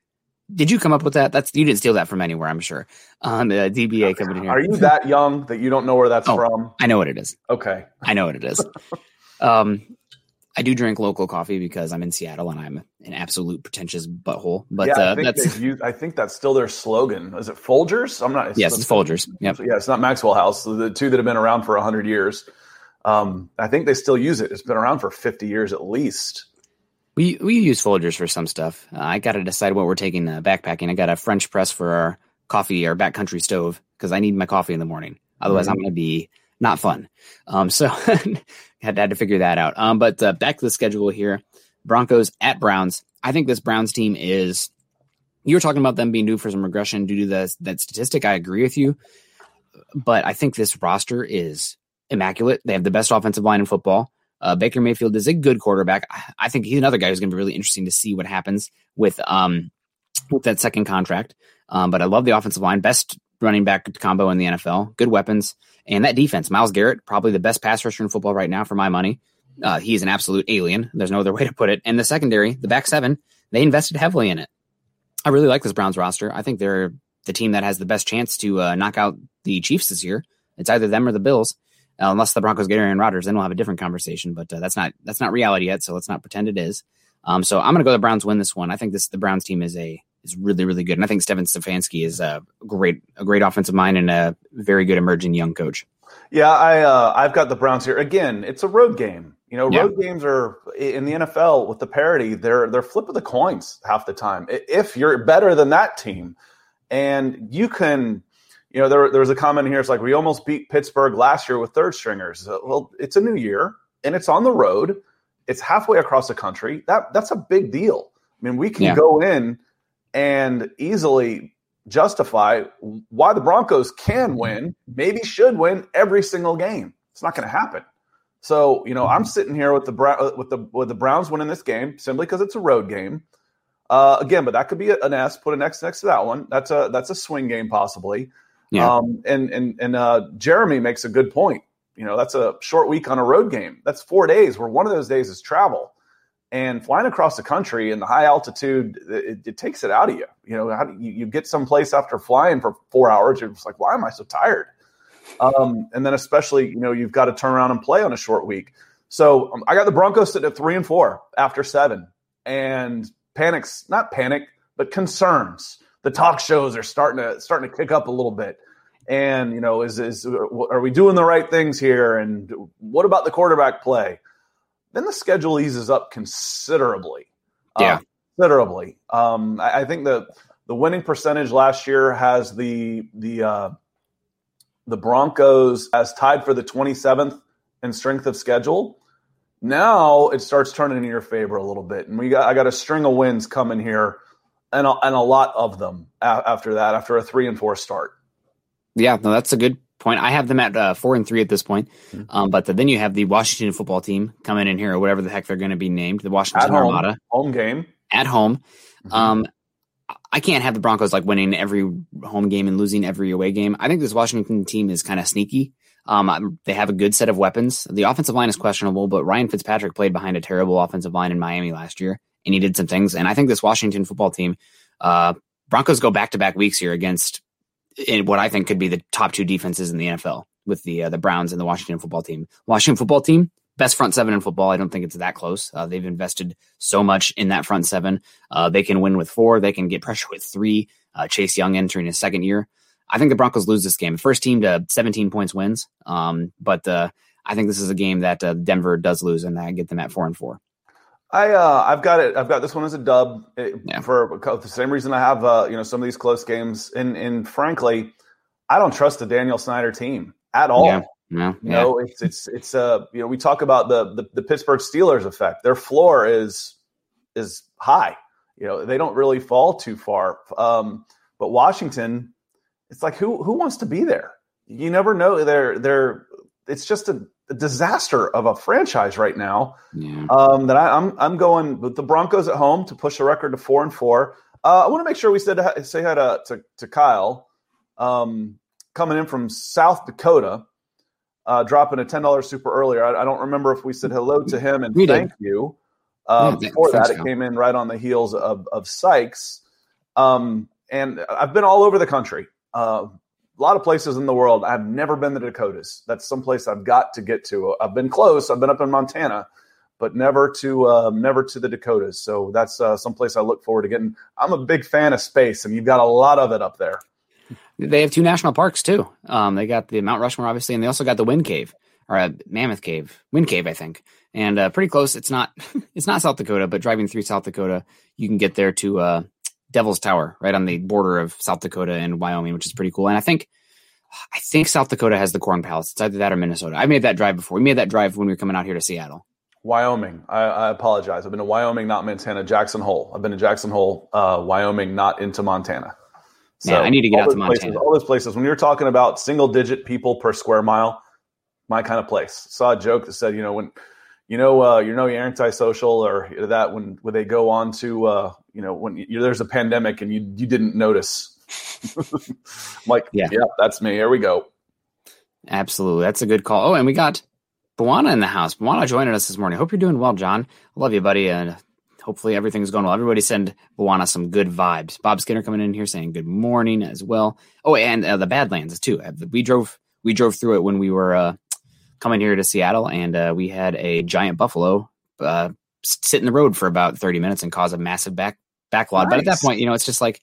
Did you come up with that? That's you didn't steal that from anywhere. I'm sure. Um, the DBA coming in here. Are you that young that you don't know where that's Oh, from? I know what it is. Okay. I know what it is. um, I do drink local coffee because I'm in Seattle and I'm an absolute pretentious butthole. But yeah, I uh, think that's used- I think that's still their slogan. Is it Folgers? I'm not. yes, it's Folgers. Yep. Yeah, it's not Maxwell House. The two that have been around for hundred years. Um, I think they still use it. It's been around for fifty years at least. We we use Folgers for some stuff. Uh, I got to decide what we're taking uh, backpacking. I got a French press for our coffee, our backcountry stove, because I need my coffee in the morning. Otherwise, Mhm. I'm going to be not fun. Um, so had, had to figure that out. Um, but uh, back to the schedule here: Broncos at Browns. I think this Browns team is. You were talking about them being due for some regression due to the, that statistic. I agree with you, but I think this roster is immaculate. They have the best offensive line in football. Uh, Baker Mayfield is a good quarterback. I, think he's another guy who's going to be really interesting to see what happens with um with that second contract. Um, but I love the offensive line, best running back combo in the NFL, good weapons, and that defense. Myles Garrett, probably the best pass rusher in football right now for my money. Uh, he's an absolute alien. There's no other way to put it. And the secondary, the back seven, they invested heavily in it. I really like this Browns roster. I think they're the team that has the best chance to uh, knock out the Chiefs this year. It's either them or the Bills. Uh, unless the Broncos get Aaron Rodgers, then we'll have a different conversation. But uh, that's not that's not reality yet. So let's not pretend it is. Um, so I'm going to go the Browns win this one. I think this the Browns team is a is really really good, and I think Stephen Stefanski is a great a great offensive mind and a very good emerging young coach. Yeah, I uh, I've got the Browns here again. It's a road game. You know, Yeah. road games are in the NFL with the parity. They're they're flip of the coins half the time. If you're better than that team, and you can, you know, there there was a comment here. It's like we almost beat Pittsburgh last year with third stringers. Uh, Well, it's a new year and it's on the road. It's halfway across the country. That that's a big deal. I mean, we can Yeah. go in and easily justify why the Broncos can win, maybe should win every single game. It's not going to happen. So, you know, I'm sitting here with the with the with the Browns winning this game simply because it's a road game. Uh, again, but that could be an S. Put an X next to that one. That's a that's a swing game possibly. Yeah. Um, and and and uh, Jeremy makes a good point. You know, that's a short week on a road game. That's four days. Where one of those days is travel, and flying across the country in the high altitude, it, it takes it out of you. You know, do you, you get someplace after flying for four hours? You're just like, why am I so tired? Um, and then especially, you know, you've got to turn around and play on a short week. So um, I got the Broncos sitting at three and four after seven, and panics not panic, but concerns. The talk shows are starting to starting to kick up a little bit. And you know, is is are we doing the right things here? And what about the quarterback play? Then the schedule eases up considerably. Yeah. Uh, considerably. Um, I, I think the the winning percentage last year has the the uh, the Broncos as tied for the 27th in strength of schedule. Now it starts turning in your favor a little bit, and we got I got a string of wins coming here, and a, and a lot of them a- after that. After a three and four start. Yeah, no, that's a good point. I have them at uh, four and three at this point. Mm-hmm. Um, but then you have the Washington football team coming in here, or whatever the heck they're going to be named, the Washington home, Armada home game. at home. Mm-hmm. Um, I can't have the Broncos like winning every home game and losing every away game. I think this Washington team is kind of sneaky. Um, they have a good set of weapons. The offensive line is questionable, but Ryan Fitzpatrick played behind a terrible offensive line in Miami last year, he did some things. And I think this Washington football team, uh, Broncos go back to back weeks here against in what I think could be the top two defenses in the NFL with the uh, the Browns and the Washington football team. Washington football team, best front seven in football. I don't think it's that close. Uh, they've invested so much in that front seven. Uh, they can win with four. They can get pressure with three. Uh, Chase Young entering his second year. I think the Broncos lose this game. First team to 17 points wins. Um, but uh, I think this is a game that uh, Denver does lose, and I get them at four and four. I uh, I've got it. I've got this one as a dub eh, for the same reason I have uh, you know some of these close games. And and frankly, I don't trust the Daniel Snyder team at all. Yeah. No, You know, it's it's it's uh you know we talk about the, the the Pittsburgh Steelers effect. Their floor is is high. You know, they don't really fall too far. Um, but Washington, it's like who who wants to be there? You never know. They're they're it's just a disaster of a franchise right now. Yeah. Um, that I, I'm I'm going with the Broncos at home to push the record to four and four. Uh, I want to make sure we said say hi to to, to Kyle, um, coming in from South Dakota, uh, dropping a ten dollars super earlier. I, I don't remember if we said hello to him and We did. thank you. Um, Yeah, before that, it came in right on the heels of of Sykes. Um, and I've been all over the country. Uh, a lot of places in the world. I've never been to the Dakotas. That's someplace I've got to get to. I've been close. I've been up in Montana, but never to uh, never to the Dakotas. So that's uh, someplace I look forward to getting. I'm a big fan of space, and you've got a lot of it up there. They have two national parks too. Um, they got the Mount Rushmore, obviously, and they also got the Wind Cave or uh, Mammoth Cave, Wind Cave, I think, and uh, pretty close. It's not, it's not South Dakota, but driving through South Dakota, you can get there to uh, Devil's Tower, right on the border of South Dakota and Wyoming, which is pretty cool. And I think, I think South Dakota has the Corn Palace. It's either that or Minnesota. I made that drive before. We made that drive when we were coming out here to Seattle. Wyoming. I, I apologize. I've been to Wyoming, not Montana. Jackson Hole. I've been to Jackson Hole, uh, Wyoming, not into Montana. Yeah, I need to get out to those places- Montana. all those places. When you're talking about single digit people per square mile, my kind of place. Saw a joke that said, you know, when you know, uh, you know, you're antisocial or that when when they go on to, uh, you know, when you, there's a pandemic and you you didn't notice. I'm like, Yeah. yeah, that's me. Here we go. Absolutely. That's a good call. Oh, and we got Buana in the house. Buana joining us this morning. Hope you're doing well, John. I love you, buddy. And hopefully everything's going well. Everybody send Buana some good vibes. Bob Skinner coming in here saying good morning as well. Oh, and uh, the Badlands too. Uh, We drove we drove through it when we were uh, coming here to Seattle, and uh, we had a giant buffalo uh, sit in the road for about 30 minutes and cause a massive back backlog. But at that point, you know, it's just like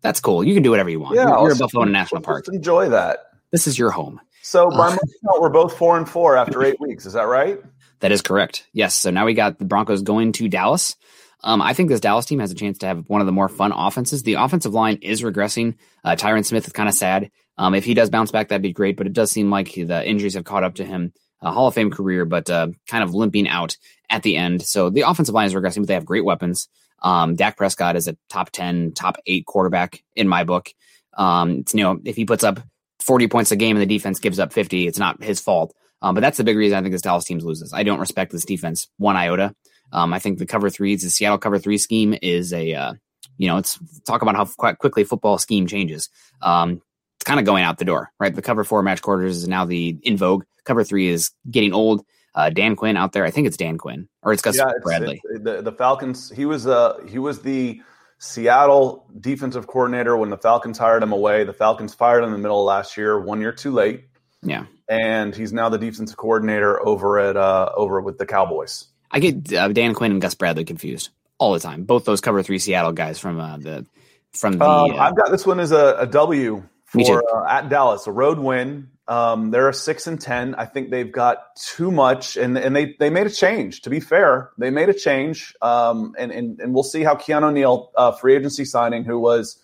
that's cool. You can do whatever you want. Yeah, you're, you're a buffalo in a national let's park. just enjoy that. This is your home. So by my count, we're both four and four after eight weeks. Is that right? That is correct. Yes. So now we got the Broncos going to Dallas. Um, I think this Dallas team has a chance to have one of the more fun offenses. The offensive line is regressing. Uh, Tyron Smith is kind of sad. Um, if he does bounce back, that'd be great. But it does seem like the injuries have caught up to him. A Hall of Fame career, but uh, kind of limping out at the end. So the offensive line is regressing, but they have great weapons. Um, Dak Prescott is a top 10, top eight quarterback in my book. Um, it's, you know, if he puts up 40 points a game and the defense gives up 50, it's not his fault. Um, but that's the big reason I think this Dallas team loses. I don't respect this defense one iota. Um, I think the cover threes, the Seattle cover three scheme is a, uh, you know, it's talk about how quite quickly football scheme changes. Um, it's kind of going out the door, right? The cover four match quarters is now the in vogue. Cover three is getting old. Uh, Dan Quinn out there. I think it's Dan Quinn or it's Gus yeah, it's- Bradley. it's- the the Falcons. He was uh he was the Seattle defensive coordinator when the Falcons hired him away. The Falcons fired him in the middle of last year, one year too late, yeah. and he's now the defensive coordinator over at uh over with the Cowboys. I get uh, Dan Quinn and Gus Bradley confused all the time. Both those cover three Seattle guys from uh, the from the Um, uh, I've got this one as a, a W for uh, at Dallas, a road win. Um, they're a six and ten. I think they've got too much, and and they they made a change. To be fair, they made a change, um, and and and we'll see how Keanu Neal, uh, free agency signing, who was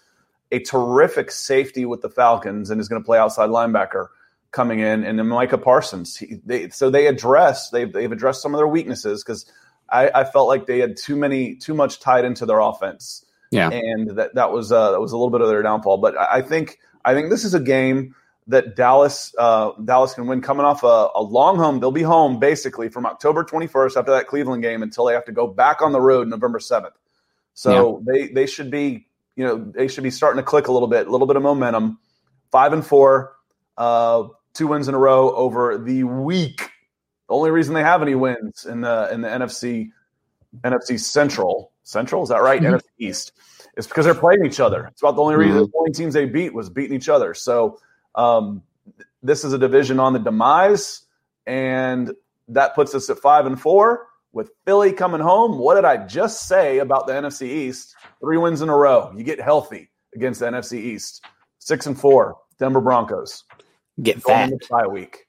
a terrific safety with the Falcons and is going to play outside linebacker coming in, and then Micah Parsons. He, they, so they address they've they've addressed some of their weaknesses because I, I felt like they had too many too much tied into their offense yeah. and that that was uh, that was a little bit of their downfall. But I I think I think this is a game that Dallas uh, Dallas can win. Coming off a, a long home, they'll be home basically from October 21st after that Cleveland game until they have to go back on the road November 7th. So they they should be you know they should be starting to click a little bit, a little bit of momentum. Five and four, uh, two wins in a row over the week. The only reason they have any wins in the in the NFC NFC Central Central is that right? NFC East. It's because they're playing each other. It's about the only reason the only teams they beat was beating each other. So um, this is a division on the demise, and that puts us at five and four with Philly coming home. What did I just say about the NFC East? Three wins in a row. You get healthy against the NFC East. Six and four, Denver Broncos. Get fat. bye week.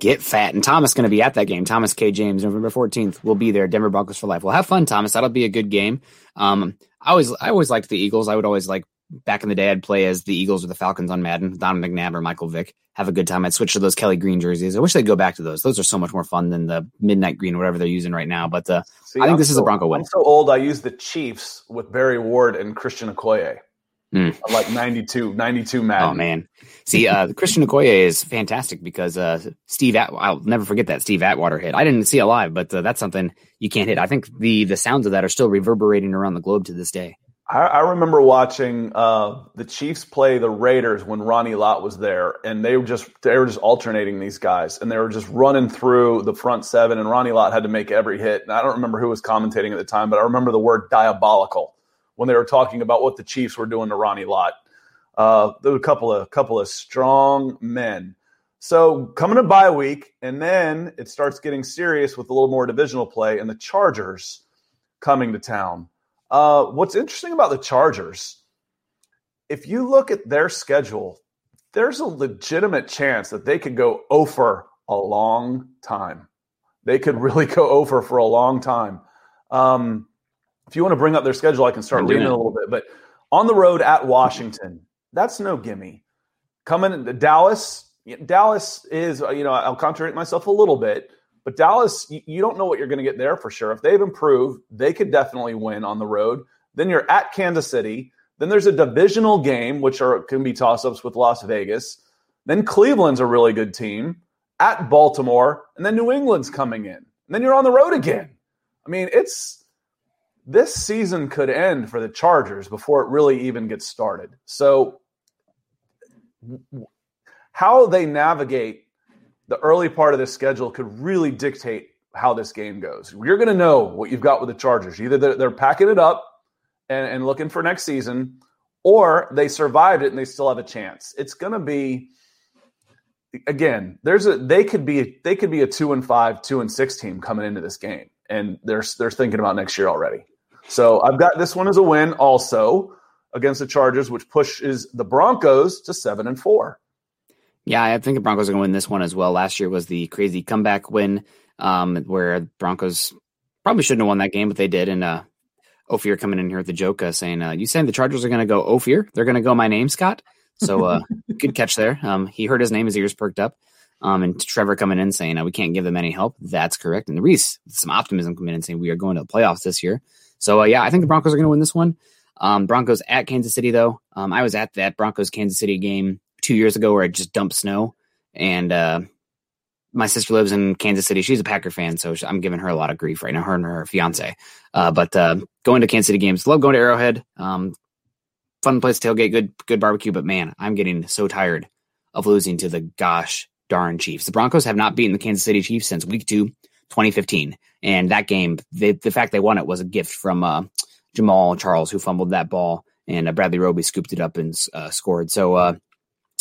Get fat. And Thomas going to be at that game. Thomas K. James, November 14th, will be there. Denver Broncos for life. Well, have fun, Thomas. That'll be a good game. Um, I always, I always liked the Eagles. I would always like back in the day, I'd play as the Eagles or the Falcons on Madden, Don McNabb or Michael Vick. Have a good time. I'd switch to those Kelly Green jerseys. I wish they'd go back to those. Those are so much more fun than the midnight green, whatever they're using right now. But uh, See, I think I'm this is a Bronco win. I'm so old. I used the Chiefs with Barry Word and Christian Okoye. Mm. Like 92, 92 Madden. Oh man, see, uh, Christian Okoye is fantastic because uh, Steve, At- I'll never forget that Steve Atwater hit. I didn't see it live, but uh, that's something you can't hit. I think the the sounds of that are still reverberating around the globe to this day. I, I remember watching uh, the Chiefs play the Raiders when Ronnie Lott was there, and they were just they were just alternating these guys, and they were just running through the front seven, and Ronnie Lott had to make every hit. And I don't remember who was commentating at the time, but I remember the word diabolical when they were talking about what the Chiefs were doing to Ronnie Lott. Uh, there were a couple of couple of strong men. So coming to bye week, and then it starts getting serious with a little more divisional play, and the Chargers coming to town. Uh, what's interesting about the Chargers, if you look at their schedule, there's a legitimate chance that they could go over a long time. They could really go over for a long time. Um, if you want to bring up their schedule, I can start reading it a little bit. But on the road at Washington, that's no gimme. Coming to Dallas, Dallas is, you know, I'll contradict myself a little bit, but Dallas, you, don't know what you're going to get there for sure. If they've improved, they could definitely win on the road. Then you're at Kansas City. Then there's a divisional game, which are can be toss ups with Las Vegas. Then Cleveland's a really good team at Baltimore, and then New England's coming in. And then you're on the road again. I mean, it's this season could end for the Chargers before it really even gets started. So, how they navigate the early part of this schedule could really dictate how this game goes. You're going to know what you've got with the Chargers. Either they're, they're packing it up and, and looking for next season, or they survived it and they still have a chance. It's going to be again. There's a they could be they could be a two and five, two and six team coming into this game, and they're they're thinking about next year already. So I've got this one as a win also against the Chargers, which pushes the Broncos to seven and four. Yeah, I think the Broncos are going to win this one as well. Last year was the crazy comeback win, um, where Broncos probably shouldn't have won that game, but they did. And uh, Ophir coming in here with the joke, uh, saying, uh, "You saying the Chargers are going to go Ophir? They're going to go my name, Scott." So uh, good catch there. Um, he heard his name, his ears perked up. Um, and Trevor coming in saying, uh, "We can't give them any help." That's correct. And the Reese, some optimism coming in saying, "We are going to the playoffs this year." So uh, yeah, I think the Broncos are going to win this one. Um, Broncos at Kansas City though. Um, I was at that Broncos Kansas City game two years ago where it just dumped snow, and uh, my sister lives in Kansas City. She's a Packer fan, so I'm giving her a lot of grief right now. Her and her fiance. Uh, but uh, going to Kansas City games, love going to Arrowhead. Um, fun place to tailgate, good good barbecue. But man, I'm getting so tired of losing to the gosh darn Chiefs. The Broncos have not beaten the Kansas City Chiefs since Week Two, 2015, and that game, the fact they won it was a gift from uh, Jamaal Charles, who fumbled that ball, and uh, Bradley Roby scooped it up and uh, scored. So.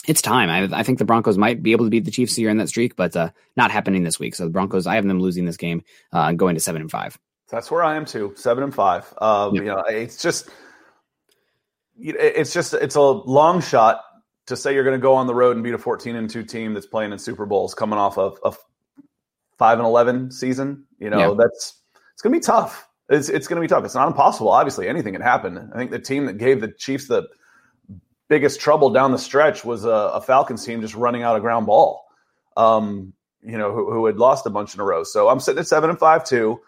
It's time. I, I think the Broncos might be able to beat the Chiefs here in that streak, but uh, not happening this week. So the Broncos, I have them losing this game uh, and going to seven and five. That's where I am too, seven and five. Uh, You know, it's just, it's just, it's a long shot to say you're going to go on the road and beat a 14 and two team that's playing in Super Bowls, coming off of a five and 11 season. You know, that's it's going to be tough. It's it's going to be tough. It's not impossible. Obviously, anything can happen. I think the team that gave the Chiefs the biggest trouble down the stretch was a, a Falcons team just running out of ground ball. Um, you know, who, who had lost a bunch in a row. So I'm sitting at seven and five too.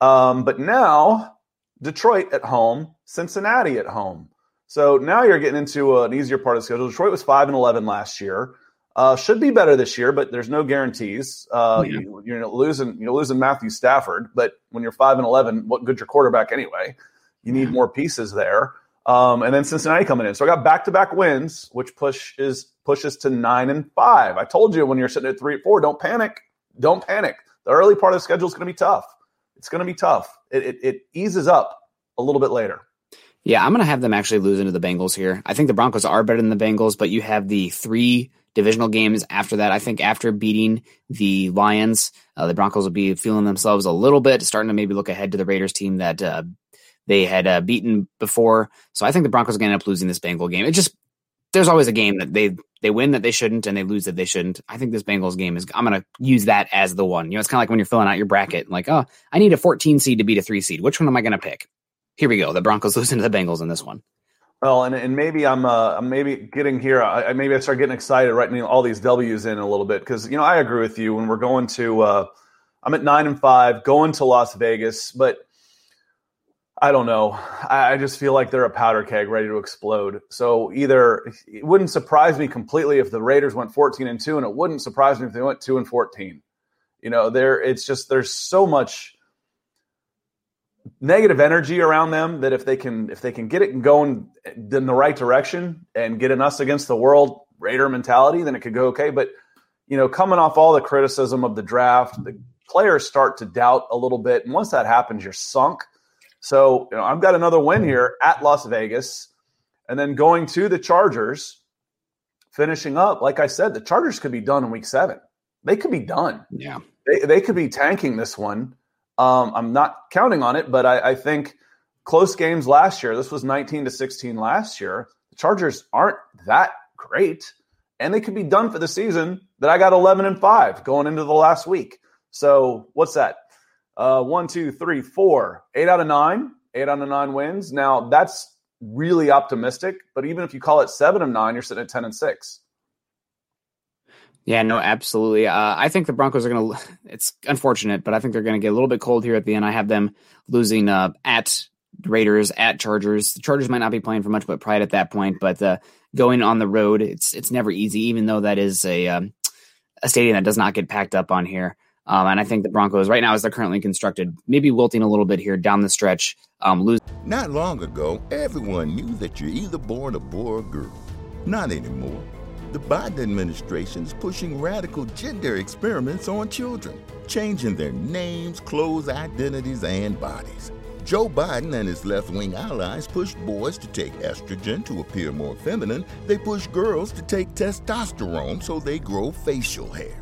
Um, but now Detroit at home, Cincinnati at home. So now you're getting into an easier part of the schedule. Detroit was five and eleven last year. Uh, should be better this year, but there's no guarantees. Uh, Yeah. you, you're losing you're losing Matthew Stafford, but when you're five and eleven, what good's your quarterback anyway? You need more pieces there. Um, and then Cincinnati coming in. So I got back to back wins, which push is pushes to nine and five. I told you when you're sitting at three at four, don't panic. Don't panic. The early part of the schedule is going to be tough. It's going to be tough. It, it, it eases up a little bit later. Yeah, I'm going to have them actually lose into the Bengals here. I think the Broncos are better than the Bengals, but you have the three divisional games after that. I think after beating the Lions, uh, the Broncos will be feeling themselves a little bit, starting to maybe look ahead to the Raiders team that uh, they had uh, beaten before. So I think the Broncos are going to end up losing this Bengal game. It just there's always a game that they they win that they shouldn't and they lose that they shouldn't. I think this Bengals game is I'm going to use that as the one. You know, it's kind of like when you're filling out your bracket, like, oh, I need a 14 seed to beat a three seed. Which one am I going to pick? Here we go. The Broncos losing to the Bengals in this one. Well, and, and maybe I'm uh, maybe getting here. I, maybe I start getting excited writing all these W's in a little bit because you know I agree with you when we're going to. Uh, I'm at nine and five, going to Las Vegas, but I don't know. I, just feel like they're a powder keg ready to explode. So either it wouldn't surprise me completely if the Raiders went 14 and two, and it wouldn't surprise me if they went two and 14. You know, there it's just there's so much negative energy around them that if they can if they can get it going in the right direction and get an us against the world Raider mentality, then it could go okay. But you know, coming off all the criticism of the draft, the players start to doubt a little bit, and once that happens, you're sunk. So you know, I've got another win here at Las Vegas, and then going to the Chargers, finishing up. Like I said, the Chargers could be done in Week Seven. They could be done. Yeah, they, they could be tanking this one um, I'm not counting on it, but I, I think close games last year. This was 19 to 16 last year. The Chargers aren't that great, and they could be done for the season. That I got 11 and five going into the last week. So what's that? Uh, one, two, three, four, eight out of nine, eight out of nine wins. Now that's really optimistic, but even if you call it seven of nine, you're sitting at 10 and six. Yeah, no, absolutely. Uh, I think the Broncos are going to. It's unfortunate, but I think they're going to get a little bit cold here at the end. I have them losing uh, at Raiders, at Chargers. The Chargers might not be playing for much but pride at that point, but uh, going on the road, it's it's never easy. Even though that is a um, a stadium that does not get packed up on here. Um, and I think the Broncos, right now, as they're currently constructed, maybe wilting a little bit here down the stretch. Um, lose. Not long ago, everyone knew that you're either born a boy or a girl. Not anymore. The Biden administration is pushing radical gender experiments on children, changing their names, clothes, identities, and bodies. Joe Biden and his left wing allies push boys to take estrogen to appear more feminine. They push girls to take testosterone so they grow facial hair.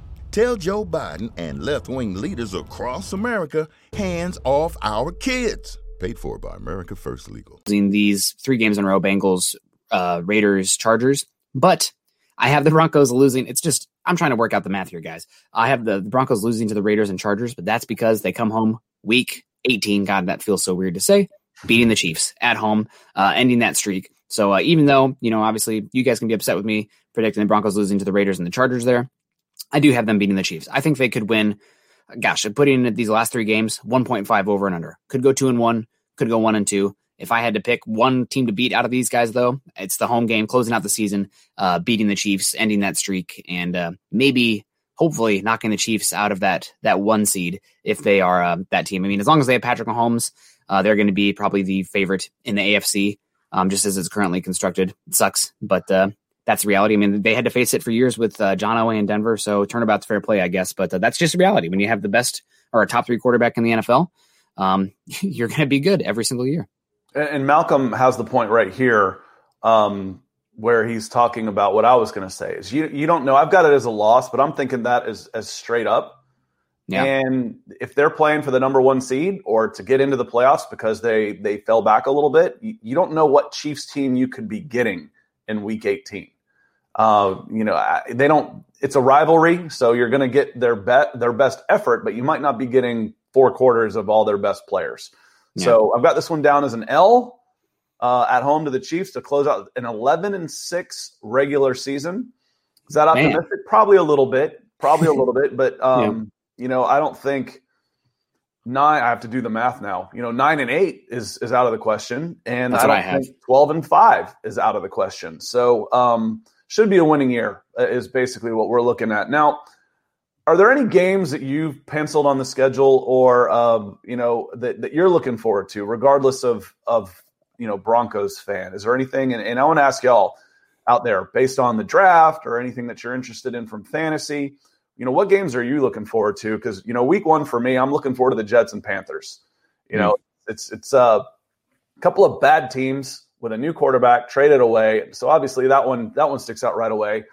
Tell Joe Biden and left wing leaders across America hands off our kids. Paid for by America First Legal. These three games in a row Bengals, uh, Raiders, Chargers. But I have the Broncos losing. It's just, I'm trying to work out the math here, guys. I have the, the Broncos losing to the Raiders and Chargers, but that's because they come home week 18. God, that feels so weird to say. Beating the Chiefs at home, uh, ending that streak. So uh, even though, you know, obviously you guys can be upset with me predicting the Broncos losing to the Raiders and the Chargers there, I do have them beating the Chiefs. I think they could win. Gosh, putting in these last three games, 1.5 over and under. Could go two and one, could go one and two. If I had to pick one team to beat out of these guys, though, it's the home game, closing out the season, uh, beating the Chiefs, ending that streak, and uh, maybe, hopefully, knocking the Chiefs out of that that one seed if they are uh, that team. I mean, as long as they have Patrick Mahomes, uh, they're going to be probably the favorite in the AFC. um, just as it's currently constructed. It sucks, but uh, that's the reality. I mean, they had to face it for years with uh, John Elway in Denver, so turnabout's fair play, I guess. But uh, that's just reality. When you have the best or a top three quarterback in the NFL, um, you're going to be good every single year. And, and Malcolm has the point right here, um, where he's talking about what I was going to say is you you don't know. I've got it as a loss, but I'm thinking that as as straight up. Yeah. And if they're playing for the number one seed or to get into the playoffs because they they fell back a little bit, you, you don't know what Chiefs team you could be getting in Week 18. Uh, you know, they don't. It's a rivalry, so you're going to get their bet their best effort, but you might not be getting four quarters of all their best players. Yeah. So I've got this one down as an L uh, at home to the Chiefs to close out an 11 and six regular season. Is that optimistic? Man. Probably a little bit. Probably a little bit, but um, yeah. you know, I don't think nine. I have to do the math now. You know, nine and eight is is out of the question, and That's I don't I think twelve and five is out of the question. So, um, should be a winning year uh, is basically what we're looking at now. Are there any games that you've penciled on the schedule, or um, you know that, that you're looking forward to, regardless of of you know Broncos fan? Is there anything? And, and I want to ask y'all out there, based on the draft or anything that you're interested in from fantasy, you know, what games are you looking forward to? Because you know, week one for me, I'm looking forward to the Jets and Panthers. You know, mm-hmm. it's it's uh, a couple of bad teams with a new quarterback traded away. So obviously that one that one sticks out right away.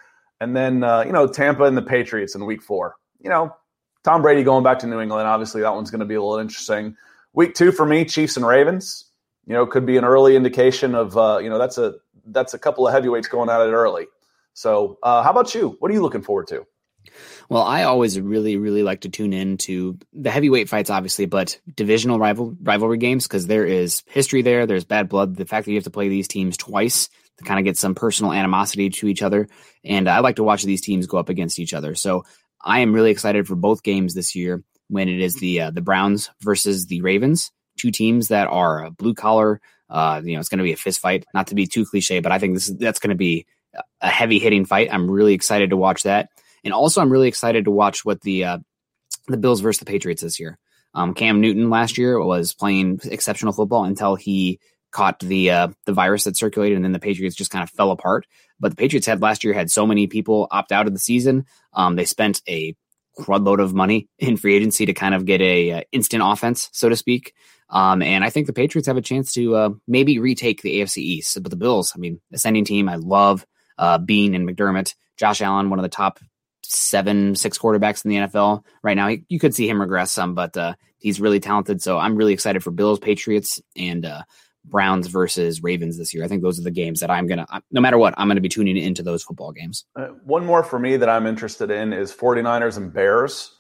And then uh, you know Tampa and the Patriots in Week Four. You know, Tom Brady going back to New England. Obviously that one's going to be a little interesting. Week two for me, Chiefs and Ravens you know, could be an early indication of, uh, you know, that's a that's a couple of heavyweights going at it early. So, uh, how about you? What are you looking forward to? Well, I always really, really like to tune in to the heavyweight fights, obviously, but divisional rival rivalry games because there is history there. There's bad blood. The fact that you have to play these teams twice to kind of get some personal animosity to each other, and I like to watch these teams go up against each other. So I am really excited for both games this year when it is the uh, the Browns versus the Ravens two teams that are blue collar. Uh, you know, it's going to be a fist fight. Not to be too cliche, but I think this is that's going to be a heavy hitting fight. I'm really excited to watch that, and also I'm really excited to watch what the uh, the Bills versus the Patriots this year. Um, Cam Newton last year was playing exceptional football until he caught the uh, the virus that circulated, and then the Patriots just kind of fell apart. But the Patriots had last year had so many people opt out of the season. Um, they spent a crud load of money in free agency to kind of get a uh, instant offense, so to speak. Um, and I think the Patriots have a chance to uh, maybe retake the AFC East. But the Bills, I mean, ascending team. I love uh, Beane and McDermott. Josh Allen, one of the top seven, six quarterbacks in the NFL right now. You could see him regress some, but uh, he's really talented. So I'm really excited for Bills, Patriots, and uh, Browns versus Ravens this year. I think those are the games that I'm going to, no matter what, I'm going to be tuning into those football games. Uh, one more for me that I'm interested in is 49ers and Bears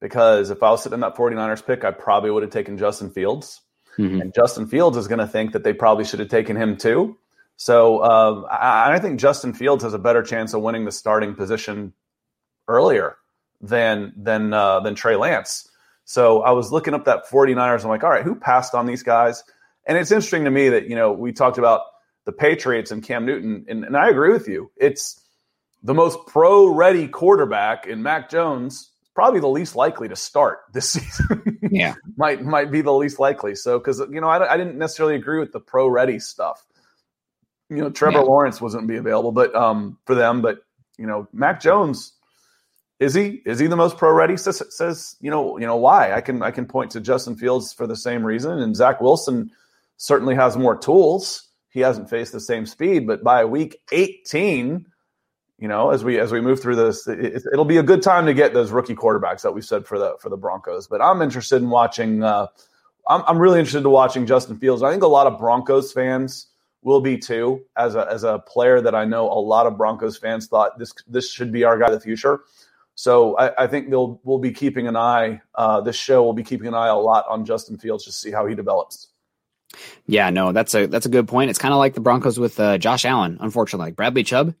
because if I was sitting in that 49ers pick, I probably would have taken Justin Fields. Mm-hmm. And Justin Fields is going to think that they probably should have taken him too. So um, I, I, think Justin Fields has a better chance of winning the starting position earlier than than uh, than Trey Lance. So I was looking up that 49ers. I'm like, all right, who passed on these guys? And it's interesting to me that you know we talked about the Patriots and Cam Newton, and, and I agree with you. It's the most pro-ready quarterback in Mac Jones probably the least likely to start this season. yeah, might might be the least likely. So because you know I, I didn't necessarily agree with the pro ready stuff. You know, Trevor yeah. Lawrence wasn't be available, but um for them, but you know Mac Jones is he is he the most pro ready? Says, says you know you know why I can I can point to Justin Fields for the same reason, and Zach Wilson certainly has more tools. He hasn't faced the same speed, but by week 18, you know, as we as we move through this, it, will be a good time to get those rookie quarterbacks that we said for the for the Broncos. But I'm interested in watching. Uh, I'm I'm really interested in watching Justin Fields. I think a lot of Broncos fans will be too. As a as a player that I know, a lot of Broncos fans thought this this should be our guy of the future. So I, I think they'll we'll be keeping an eye. Uh, this show will be keeping an eye a lot on Justin Fields to see how he develops. Yeah, no, that's a that's a good point. It's kind of like the Broncos with uh, Josh Allen. Unfortunately, like Bradley Chubb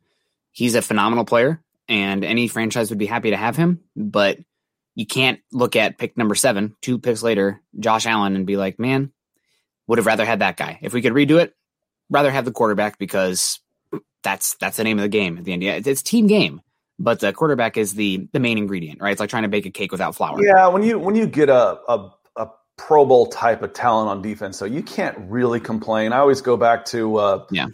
he's a phenomenal player and any franchise would be happy to have him, but you can't look at pick number seven, two picks later, Josh Allen, and be like, man, would have rather had that guy. If we could redo it, rather have the quarterback because that's that's the name of the game at the end. Yeah, it's team game, but the quarterback is the the main ingredient, right? It's like trying to bake a cake without flour. Yeah, when you when you get a a, a Pro Bowl type of talent on defense, so you can't really complain. I always go back to uh, yeah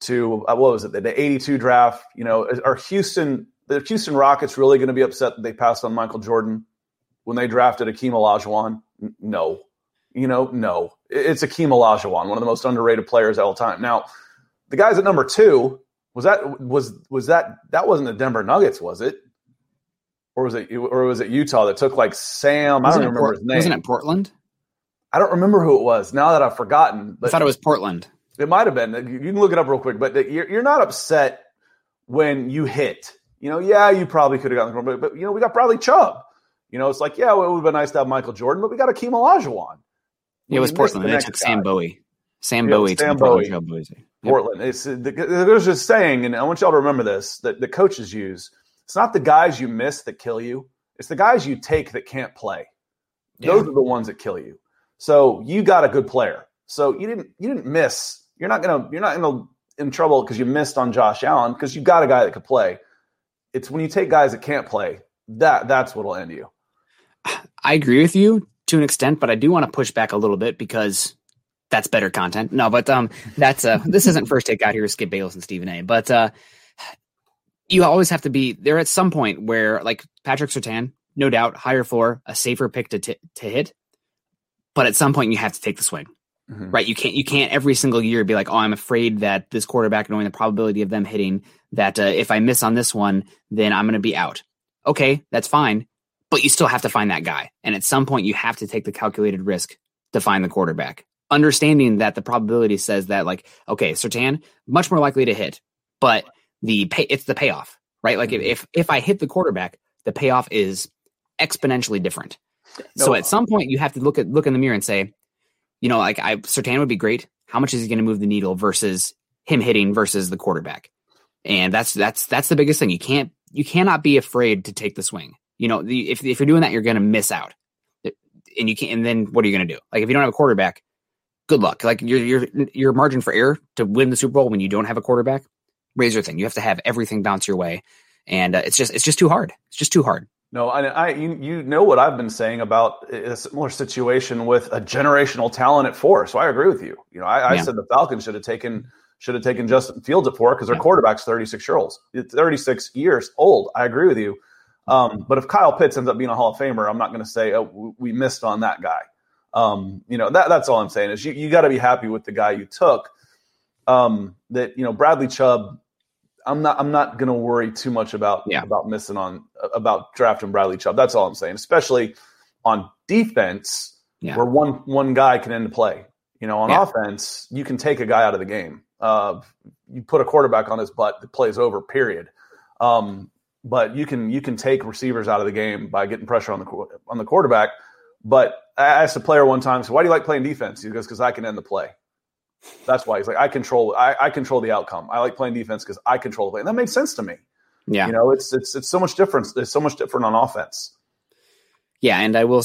to uh, what was it the, the 82 draft you know are houston the houston rockets really going to be upset that they passed on michael jordan when they drafted Akeem Olajuwon? No. You know, no. It's Akeem Olajuwon, one of the most underrated players of all time. Now, the guys at number two, was that was was that that wasn't the Denver Nuggets, was it? Or was it or was it Utah that took like Sam? Wasn't I don't remember Port- his name. Wasn't it Portland? I don't remember who it was. Now that I've forgotten, I thought it was Portland. It might have been. You can look it up real quick, but you're, you're not upset when you hit. You know, yeah, you probably could have gotten the but, but you know, we got Bradley Chubb. You know, it's like, yeah, well, it would have been nice to have Michael Jordan, but we got Akeem Olajuwon. It was Portland. the They took guy. Sam Bowie. Sam Yeah, Bowie. Sam took the Portland Bowie. Yep. Portland. It's uh, the, there's this saying, and I want y'all to remember this that the coaches use. It's not the guys you miss that kill you; it's the guys you take that can't play. Those are the ones that kill you. So you got a good player. So you didn't you didn't miss. You're not gonna you're not gonna in trouble because you missed on Josh Allen because you got a guy that could play. It's when you take guys that can't play that that's what'll end you. I agree with you to an extent, but I do want to push back a little bit because that's better content. No, but um, that's uh, this isn't first take out here. with Skip Bayless and Stephen A. But uh, you always have to be there at some point where, like Patrick Surtain, no doubt, higher floor, a safer pick to t- to hit. But at some point, you have to take the swing, Mhm. right? You can't you can't every single year be like, oh, I'm afraid that this quarterback, knowing the probability of them hitting, that uh, if I miss on this one, then I'm going to be out. Okay, that's fine, but you still have to find that guy, and at some point, you have to take the calculated risk to find the quarterback. Understanding that the probability says that, like, okay, Surtain much more likely to hit, but the pay it's the payoff, right? Like if mm-hmm. if, if I hit the quarterback, the payoff is exponentially different. so at some point, you have to look at look in the mirror and say, you know, like I Surtain would be great. How much is he going to move the needle versus him hitting versus the quarterback? And that's that's that's the biggest thing. You can't you cannot be afraid to take the swing. You know, the, if if you're doing that, you're going to miss out. And you can't. and then what are you going to do? Like if you don't have a quarterback, good luck. Like your your your margin for error to win the Super Bowl when you don't have a quarterback, razor thing. You have to have everything bounce your way, and uh, it's just it's just too hard. It's just too hard. No, I, I you, you know what I've been saying about a similar situation with a generational talent at four. So I agree with you. You know, I, I Yeah. said the Falcons should have taken should have taken Justin Fields at four because their quarterback's thirty six year olds, thirty six years old. I agree with you. Um, but if Kyle Pitts ends up being a Hall of Famer, I'm not going to say oh, we missed on that guy. Um, you know, that that's all I'm saying is you, you got to be happy with the guy you took. Um, that you know, Bradley Chubb. I'm not. I'm not going to worry too much about about missing on about drafting Bradley Chubb. That's all I'm saying. Especially on defense, Yeah. where one one guy can end the play. You know, on Yeah. offense, you can take a guy out of the game. Uh, you put a quarterback on his butt, the play's over. Period. Um, but you can you can take receivers out of the game by getting pressure on the on the quarterback. But I asked a player one time, so why do you like playing defense? He goes, because I can end the play. That's why he's like, I control, I, I control the outcome. I like playing defense because I control the play, and that made sense to me. Yeah. you know, it's it's it's so much different. It's so much different on offense. Yeah, and I will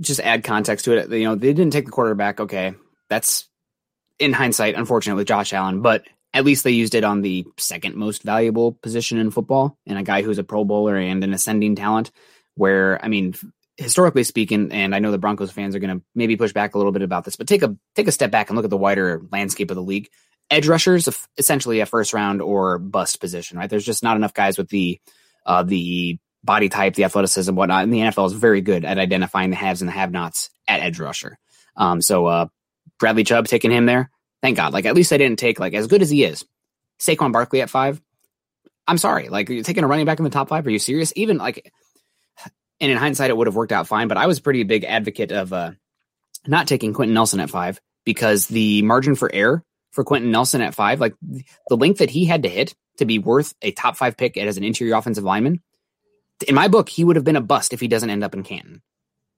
just add context to it. You know, they didn't take the quarterback. Okay, that's in hindsight, unfortunately, Josh Allen, but at least they used it on the second most valuable position in football, and a guy who's a Pro Bowler and an ascending talent. Where I mean, historically speaking, and I know the Broncos fans are going to maybe push back a little bit about this, but take a take a step back and look at the wider landscape of the league. Edge rushers, essentially a first round or bust position, right? There's just not enough guys with the uh, the body type, the athleticism, whatnot. And the NFL is very good at identifying the haves and the have-nots at edge rusher. Um, so uh, Bradley Chubb taking him there, thank God. Like at least I didn't take like as good as he is, Saquon Barkley at five. I'm sorry, like you're taking a running back in the top five. Are you serious? Even like, and in hindsight, it would have worked out fine. But I was a pretty big advocate of uh, not taking Quenton Nelson at five because the margin for error for Quenton Nelson at five, like the length that he had to hit to be worth a top five pick as an interior offensive lineman, in my book, he would have been a bust if he doesn't end up in Canton.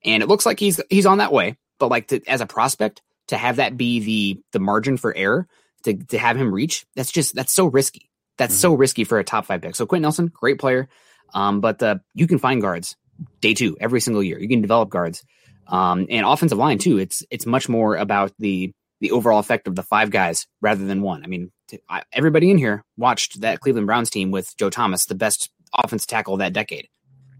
And it looks like he's he's on that way. But like to, as a prospect, to have that be the the margin for error to to have him reach, that's just that's so risky. That's so risky for a top five pick. So Quenton Nelson, great player, um, but uh, you can find guards day two every single year. You can develop guards, um, and offensive line too. It's it's much more about the the overall effect of the five guys rather than one. I mean, t- I, everybody in here watched that Cleveland Browns team with Joe Thomas, the best offense tackle of that decade,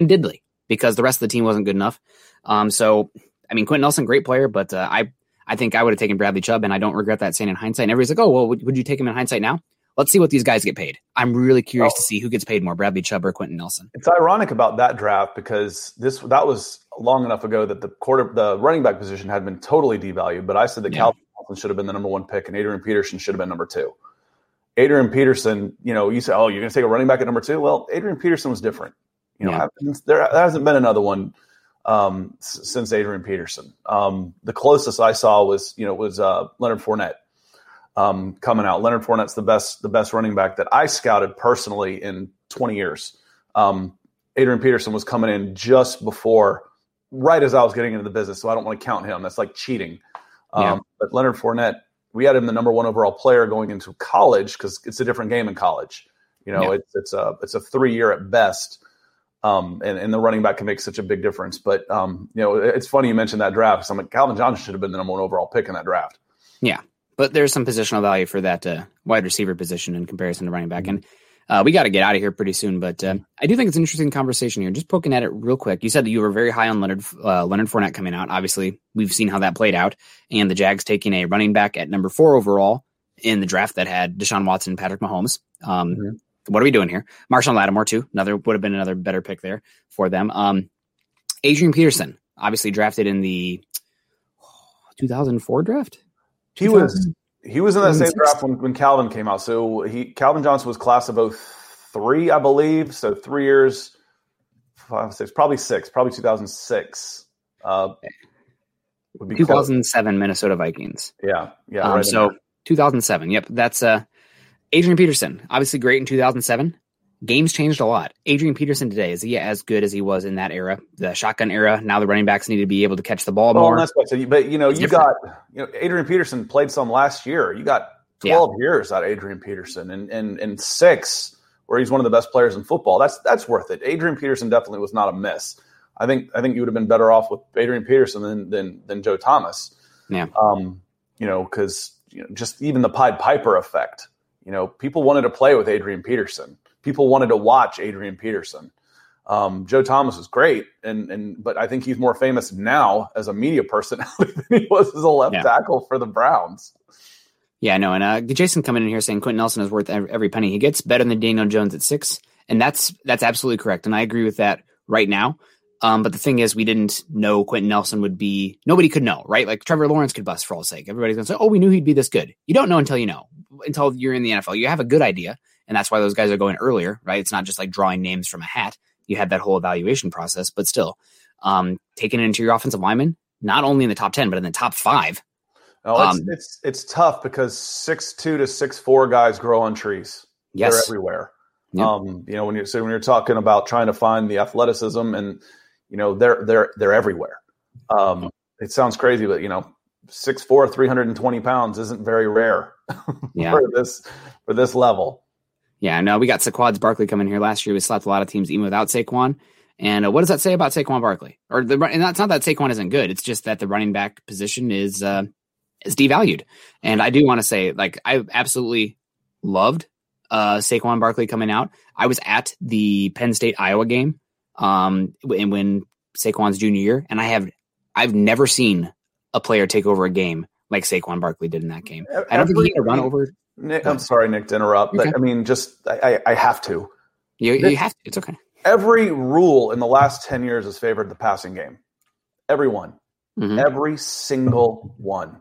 and diddly because the rest of the team wasn't good enough. Um, so I mean, Quenton Nelson, great player, but uh, I I think I would have taken Bradley Chubb, and I don't regret that saying in hindsight. And everybody's like, oh, well, would, would you take him in hindsight now? Let's see what these guys get paid. I'm really curious oh. to see who gets paid more, Bradley Chubb or Quenton Nelson. It's ironic about that draft because this that was long enough ago that the quarter the running back position had been totally devalued. But I said that yeah. Calvin Johnson should have been the number one pick, and Adrian Peterson should have been number two. Adrian Peterson, you know, you say, oh, you're going to take a running back at number two. Well, Adrian Peterson was different. You know, yeah. there, there hasn't been another one um, since Adrian Peterson. Um, the closest I saw was, you know, was uh, Leonard Fournette um, coming out. Leonard Fournette's the best, the best running back that I scouted personally in 20 years. Um, Adrian Peterson was coming in just before, right as I was getting into the business. So I don't want to count him. That's like cheating. Yeah. Um, but Leonard Fournette, we had him the number one overall player going into college because it's a different game in college. You know, yeah. it's it's a it's a three year at best. Um, and, and the running back can make such a big difference. But um, you know, it's funny you mentioned that draft. So I'm like, Calvin Johnson should have been the number one overall pick in that draft. Yeah, but there's some positional value for that uh, wide receiver position in comparison to running back. And uh, we got to get out of here pretty soon. But uh, I do think it's an interesting conversation here. Just poking at it real quick. You said that you were very high on Leonard uh, Leonard Fournette coming out. Obviously, we've seen how that played out, and the Jags taking a running back at number four overall in the draft that had Deshaun Watson, Patrick Mahomes. Um, mm-hmm what are we doing here? Marshon Lattimore too. Another would have been another better pick there for them. Um, Adrian Peterson, obviously drafted in the 2004 draft. He was he was in that same draft when, when Calvin came out. So he Calvin Johnson was class of 03, I believe. So three years, five, six, probably six, probably 2006. Uh, would be 2007 Minnesota Vikings. Yeah, yeah. Um, right so 2007. Yep, that's uh Adrian Peterson, obviously great in 2007. Games changed a lot. Adrian Peterson today is he as good as he was in that era, the shotgun era? Now the running backs need to be able to catch the ball well, more. That's what But you know, it's you different. got you know Adrian Peterson played some last year. You got 12 yeah. years out of Adrian Peterson, and and and six where he's one of the best players in football. That's that's worth it. Adrian Peterson definitely was not a miss. I think I think you would have been better off with Adrian Peterson than than than Joe Thomas. Yeah. Um, you know, because you know, just even the Pied Piper effect you know, people wanted to play with Adrian Peterson. People wanted to watch Adrian Peterson. Um, Joe Thomas was great, and and but I think he's more famous now as a media personality than he was as a left yeah. tackle for the Browns. Yeah, no, and uh, Jason coming in here saying Quenton Nelson is worth every penny he gets, better than Daniel Jones at six, and that's that's absolutely correct, and I agree with that right now. Um, but the thing is, we didn't know Quenton Nelson would be. Nobody could know, right? Like Trevor Lawrence could bust for all sake. Everybody's gonna say, "Oh, we knew he'd be this good." You don't know until you know until you're in the NFL. You have a good idea, and that's why those guys are going earlier, right? It's not just like drawing names from a hat. You had that whole evaluation process, but still, um, taking it into your offensive lineman, not only in the top ten, but in the top five. Oh, it's, um, it's, it's tough because six two to six four guys grow on trees. Yes, they're everywhere. Yep. Um, you know, when you're so when you're talking about trying to find the athleticism, and you know, they're they're they're everywhere. Um, it sounds crazy, but you know, 6'4", 320 pounds isn't very rare yeah. for this for this level. Yeah, no, we got Saquon's Barkley coming here last year. We slapped a lot of teams even without Saquon. And uh, what does that say about Saquon Barkley? Or the and that's not that Saquon isn't good. It's just that the running back position is uh, is devalued. And I do want to say, like, I absolutely loved uh, Saquon Barkley coming out. I was at the Penn State Iowa game, um, and when Saquon's junior year, and I have I've never seen a player take over a game like Saquon Barkley did in that game. I don't think he can run over. Nick, I'm sorry, Nick, to interrupt, but okay. I mean, just I, I have to. You, you have to. It's okay. Every rule in the last ten years has favored the passing game. Everyone, mm-hmm. every single one.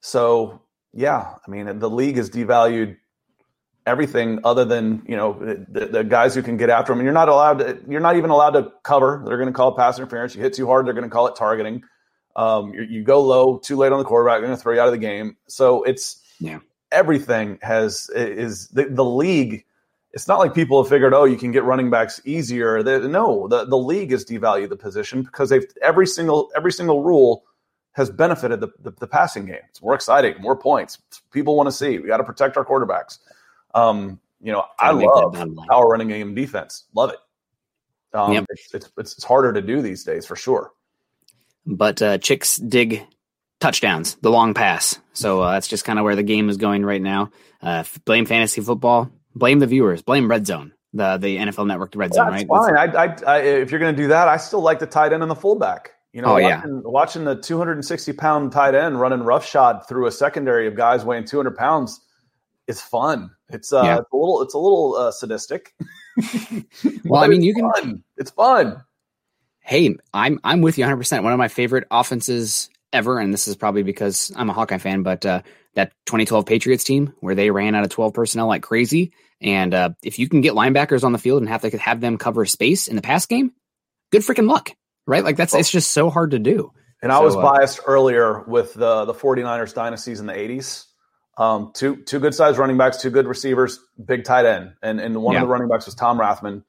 So yeah, I mean, the league has devalued everything other than you know the, the, guys who can get after them. And you're not allowed to. You're not even allowed to cover. They're going to call it pass interference. You hit too hard, they're going to call it targeting. Um, you go low too late on the quarterback, they're going to throw you out of the game. So it's yeah, everything has is the, the league. It's not like people have figured, oh, you can get running backs easier. They, no, the, the league has devalued the position because they've every single every single rule has benefited the, the, the passing game. It's more exciting, more points. People want to see. We got to protect our quarterbacks. Um, you know, I love power running game defense. Love it. Um, yep. it's, it's, it's harder to do these days for sure but uh, chicks dig touchdowns, the long pass. So uh, that's just kind of where the game is going right now. Uh, blame fantasy football, blame the viewers, blame Red Zone, the the NFL Network Red Zone. That's right? fine. I, I, I, if you're going to do that, I still like the tight end and the fullback. You know, Oh, yeah. watching, watching the 260 pound tight end running roughshod through a secondary of guys weighing 200 pounds is fun. It's uh, Yeah. it's a little, it's a little uh, sadistic. Well, I mean, you can. It's fun. Hey, I'm I'm with you 100. percent One of my favorite offenses ever, and this is probably because I'm a Hawkeye fan, but uh, that 2012 Patriots team where they ran out of 12 personnel like crazy, and uh, if you can get linebackers on the field and have to have them cover space in the pass game, good freaking luck, right? Like that's it's just so hard to do. And I was uh, biased earlier with the the 49ers dynasties in the 80s. Um, two two good sized running backs, two good receivers, big tight end, and and one Yeah. of the running backs was Tom Rathman.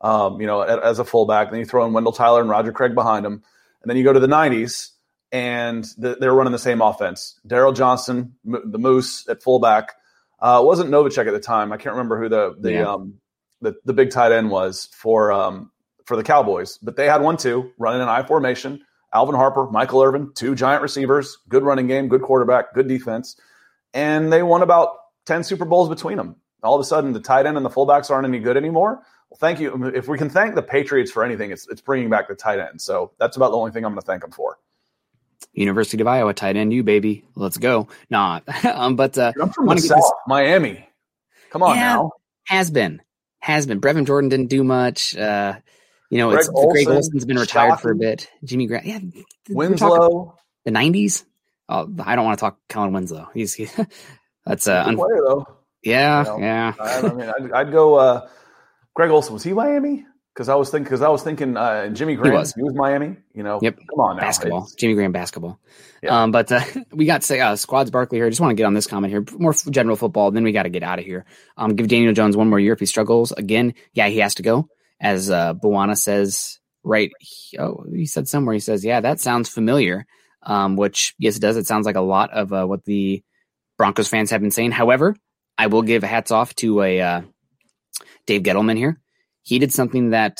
Um, you know, as a fullback. Then you throw in Wendell Tyler and Roger Craig behind him, and then you go to the 90s, and the, they were running the same offense. Daryl Johnston, M- the Moose at fullback. Uh, wasn't Novacek at the time. I can't remember who the the Yeah. um the, the big tight end was for um for the Cowboys, but they had one too, running an I formation. Alvin Harper, Michael Irvin, two giant receivers, good running game, good quarterback, good defense. And they won about 10 Super Bowls between them. All of a sudden, the tight end and the fullbacks aren't any good anymore. Well, thank you. If we can thank the Patriots for anything, it's, it's bringing back the tight end. So that's about the only thing I'm going to thank them for. University of Iowa tight end, you baby, let's go. Nah, um, but uh, I'm from the get this- South, Miami. Come on Yeah, now. has been has been. Brevin Jordan didn't do much. Uh, you know, it's Greg Greg Olsen's been retired for a bit. Jimmy Graham, yeah, Winslow. the nineties. Oh, I don't want to talk Kellen Winslow. He's he, that's uh, un- player, though. yeah, You know, yeah. I, I mean, I'd, I'd go. Uh, Greg Olsen was he Miami? Because I was thinking. Because I was thinking uh, Jimmy Graham. was. He was Miami. You know. Yep. Come on now. basketball. It's- Jimmy Graham basketball. Yeah. Um, but uh, we got say uh, squads Barkley here. Just want to get on this comment here. More general football. Then we got to get out of here. Um, give Daniel Jones one more year if he struggles again. Yeah, he has to go. As uh, Buwana says, right? he- oh, he said somewhere. He says, "Yeah, that sounds familiar." Um, which yes, it does. It sounds like a lot of uh, what the Broncos fans have been saying. However, I will give hats off to a uh, Dave Gettleman here. He did something that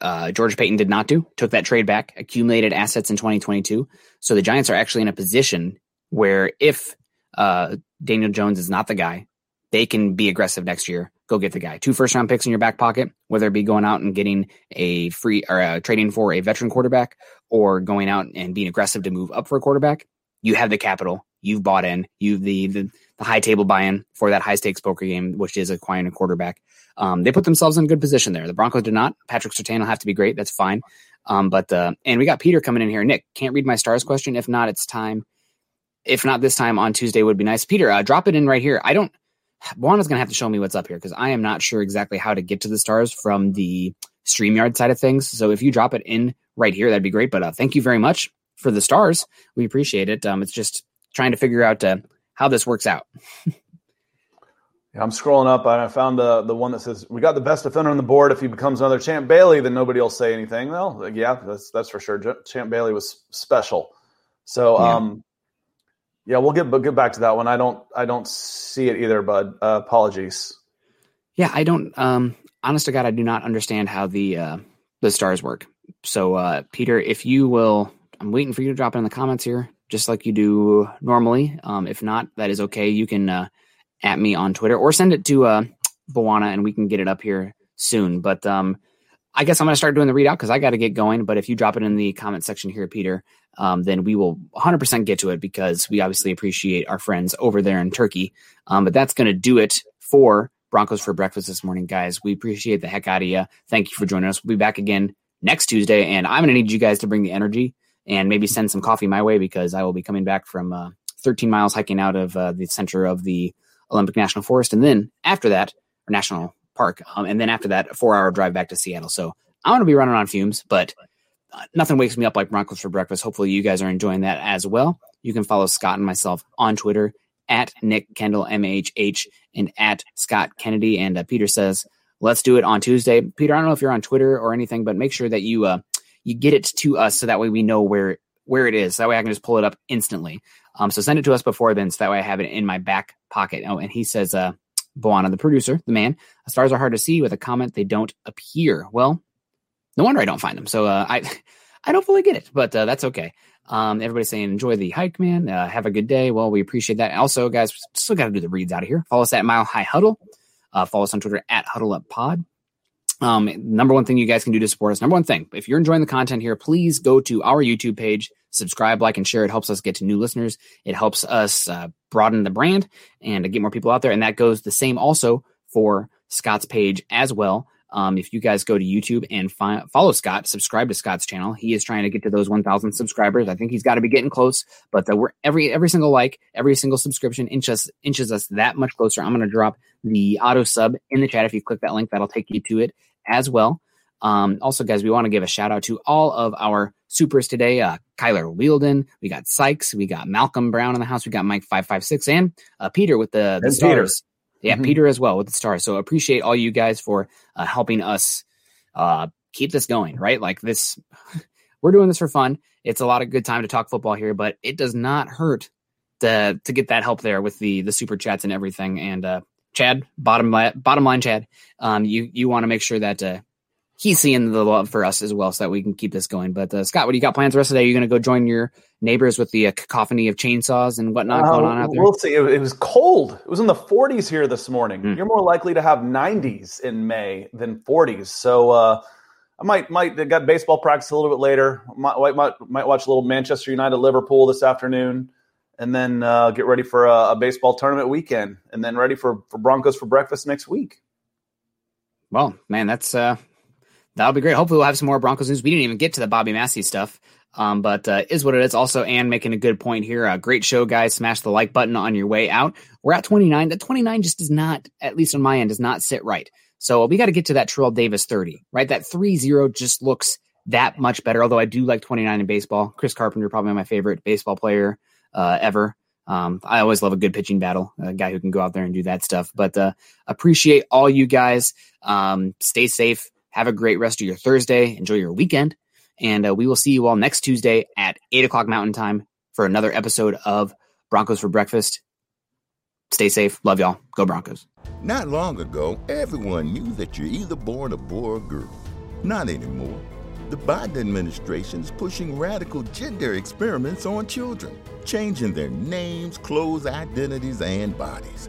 uh, George Paton did not do. Took that trade back, accumulated assets in 2022. So the Giants are actually in a position where if uh, Daniel Jones is not the guy, they can be aggressive next year. Go get the guy. Two first round picks in your back pocket, whether it be going out and getting a free or uh, trading for a veteran quarterback or going out and being aggressive to move up for a quarterback. You have the capital. You've bought in. You've the the, the high table buy in for that high stakes poker game, which is acquiring a quarterback. Um, they put themselves in a good position there. The Broncos did not. Patrick Surtain will have to be great. That's fine. Um, but uh, and we got Peter coming in here. Nick can't read my stars question. If not, it's time. If not this time on Tuesday would be nice. Peter, uh, drop it in right here. I don't. Juana's gonna have to show me what's up here because I am not sure exactly how to get to the stars from the Streamyard side of things. So if you drop it in right here, that'd be great. But uh, thank you very much for the stars. We appreciate it. Um, it's just trying to figure out uh, how this works out. Yeah, I'm scrolling up and I found the the one that says we got the best defender on the board. If he becomes another Champ Bailey, then nobody will say anything. Well, like, yeah, that's that's for sure. Champ Bailey was special. So, Yeah. um, yeah, we'll get but get back to that one. I don't I don't see it either, bud. Uh, apologies. Yeah, I don't. Um, honest to God, I do not understand how the uh, the stars work. So, uh, Peter, if you will, I'm waiting for you to drop it in the comments here, just like you do normally. Um, if not, that is okay. You can uh, at me on Twitter or send it to uh, Bawana, and we can get it up here soon. But um, I guess I'm going to start doing the readout because I got to get going. But if you drop it in the comment section here, Peter, um, then we will 100% get to it because we obviously appreciate our friends over there in Turkey. Um, but that's going to do it for Broncos for breakfast this morning, guys. We appreciate the heck out of you. Thank you for joining us. We'll be back again next Tuesday, and I'm going to need you guys to bring the energy and maybe send some coffee my way because I will be coming back from uh, 13 miles hiking out of uh, the center of the Olympic National Forest, and then after that, or National Park, um, and then after that, a four-hour drive back to Seattle. So I'm going to be running on fumes, but uh, nothing wakes me up like Broncos for breakfast. Hopefully, you guys are enjoying that as well. You can follow Scott and myself on Twitter at Nick Kendall MHH and at Scott Kennedy. And uh, Peter says, "Let's do it on Tuesday." Peter, I don't know if you're on Twitter or anything, but make sure that you uh, you get it to us so that way we know where where it is. So That way I can just pull it up instantly. Um, so send it to us before then, so that way I have it in my back pocket. Oh, and he says, uh, Boana, the producer, the man, stars are hard to see with a comment they don't appear. Well, no wonder I don't find them. So uh, I I don't fully get it, but uh, that's okay. Um, everybody's saying enjoy the hike, man. Uh, have a good day. Well, we appreciate that. Also, guys, still got to do the reads out of here. Follow us at Mile High Huddle. Uh, follow us on Twitter at Huddle Up Pod. Um, number one thing you guys can do to support us, number one thing, if you're enjoying the content here, please go to our YouTube page, subscribe, like, and share. It helps us get to new listeners. It helps us uh, broaden the brand and get more people out there. And that goes the same also for Scott's page as well. Um, if you guys go to YouTube and fi- follow Scott, subscribe to Scott's channel. He is trying to get to those 1,000 subscribers. I think he's got to be getting close, but the, we're every every single like, every single subscription inches inches us that much closer. I'm going to drop the auto sub in the chat. If you click that link, that'll take you to it as well. Um, also, guys, we want to give a shout out to all of our supers today. Uh, Kyler Wielden, we got Sykes, we got Malcolm Brown in the house, we got Mike five five six, and uh, Peter with the, the And stars. Yeah, Mhm. Peter as well with the stars. So appreciate all you guys for uh, helping us uh, keep this going. Right, like this, we're doing this for fun. It's a lot of good time to talk football here, but it does not hurt to to get that help there with the the super chats and everything. And uh, Chad, bottom li- bottom line, Chad, um, you you want to make sure that uh, he's seeing the love for us as well, so that we can keep this going. But uh, Scott, what do you got plans the rest of the day? You're going to go join your neighbors with the uh, cacophony of chainsaws and whatnot going on out there. Uh, We'll see. It, it was cold. It was in the 40s here this morning. Hmm. You're more likely to have 90s in May than 40s. So uh, I might might got baseball practice a little bit later. Might might, might, might watch a little Manchester United Liverpool this afternoon, and then uh, get ready for a, a baseball tournament weekend, and then ready for, for Broncos for breakfast next week. Well, man, that's uh that'll be great. Hopefully, we'll have some more Broncos news. We didn't even get to the Bobby Massie stuff, um, but uh, is what it is. Also, Ann making a good point here. Uh, great show, guys. Smash the like button on your way out. We're at 29. That 29 just does not, at least on my end, does not sit right. So we got to get to that Terrell Davis 30, right? That 3 0 just looks that much better. Although I do like 29 in baseball. Chris Carpenter, probably my favorite baseball player uh, ever. Um, I always love a good pitching battle, a guy who can go out there and do that stuff. But uh, appreciate all you guys. Um, stay safe. Have a great rest of your Thursday. Enjoy your weekend. And uh, we will see you all next Tuesday at 8 o'clock Mountain Time for another episode of Broncos for Breakfast. Stay safe. Love y'all. Go Broncos. Not long ago, everyone knew that you're either born a boy or girl. Not anymore. The Biden administration is pushing radical gender experiments on children, changing their names, clothes, identities, and bodies.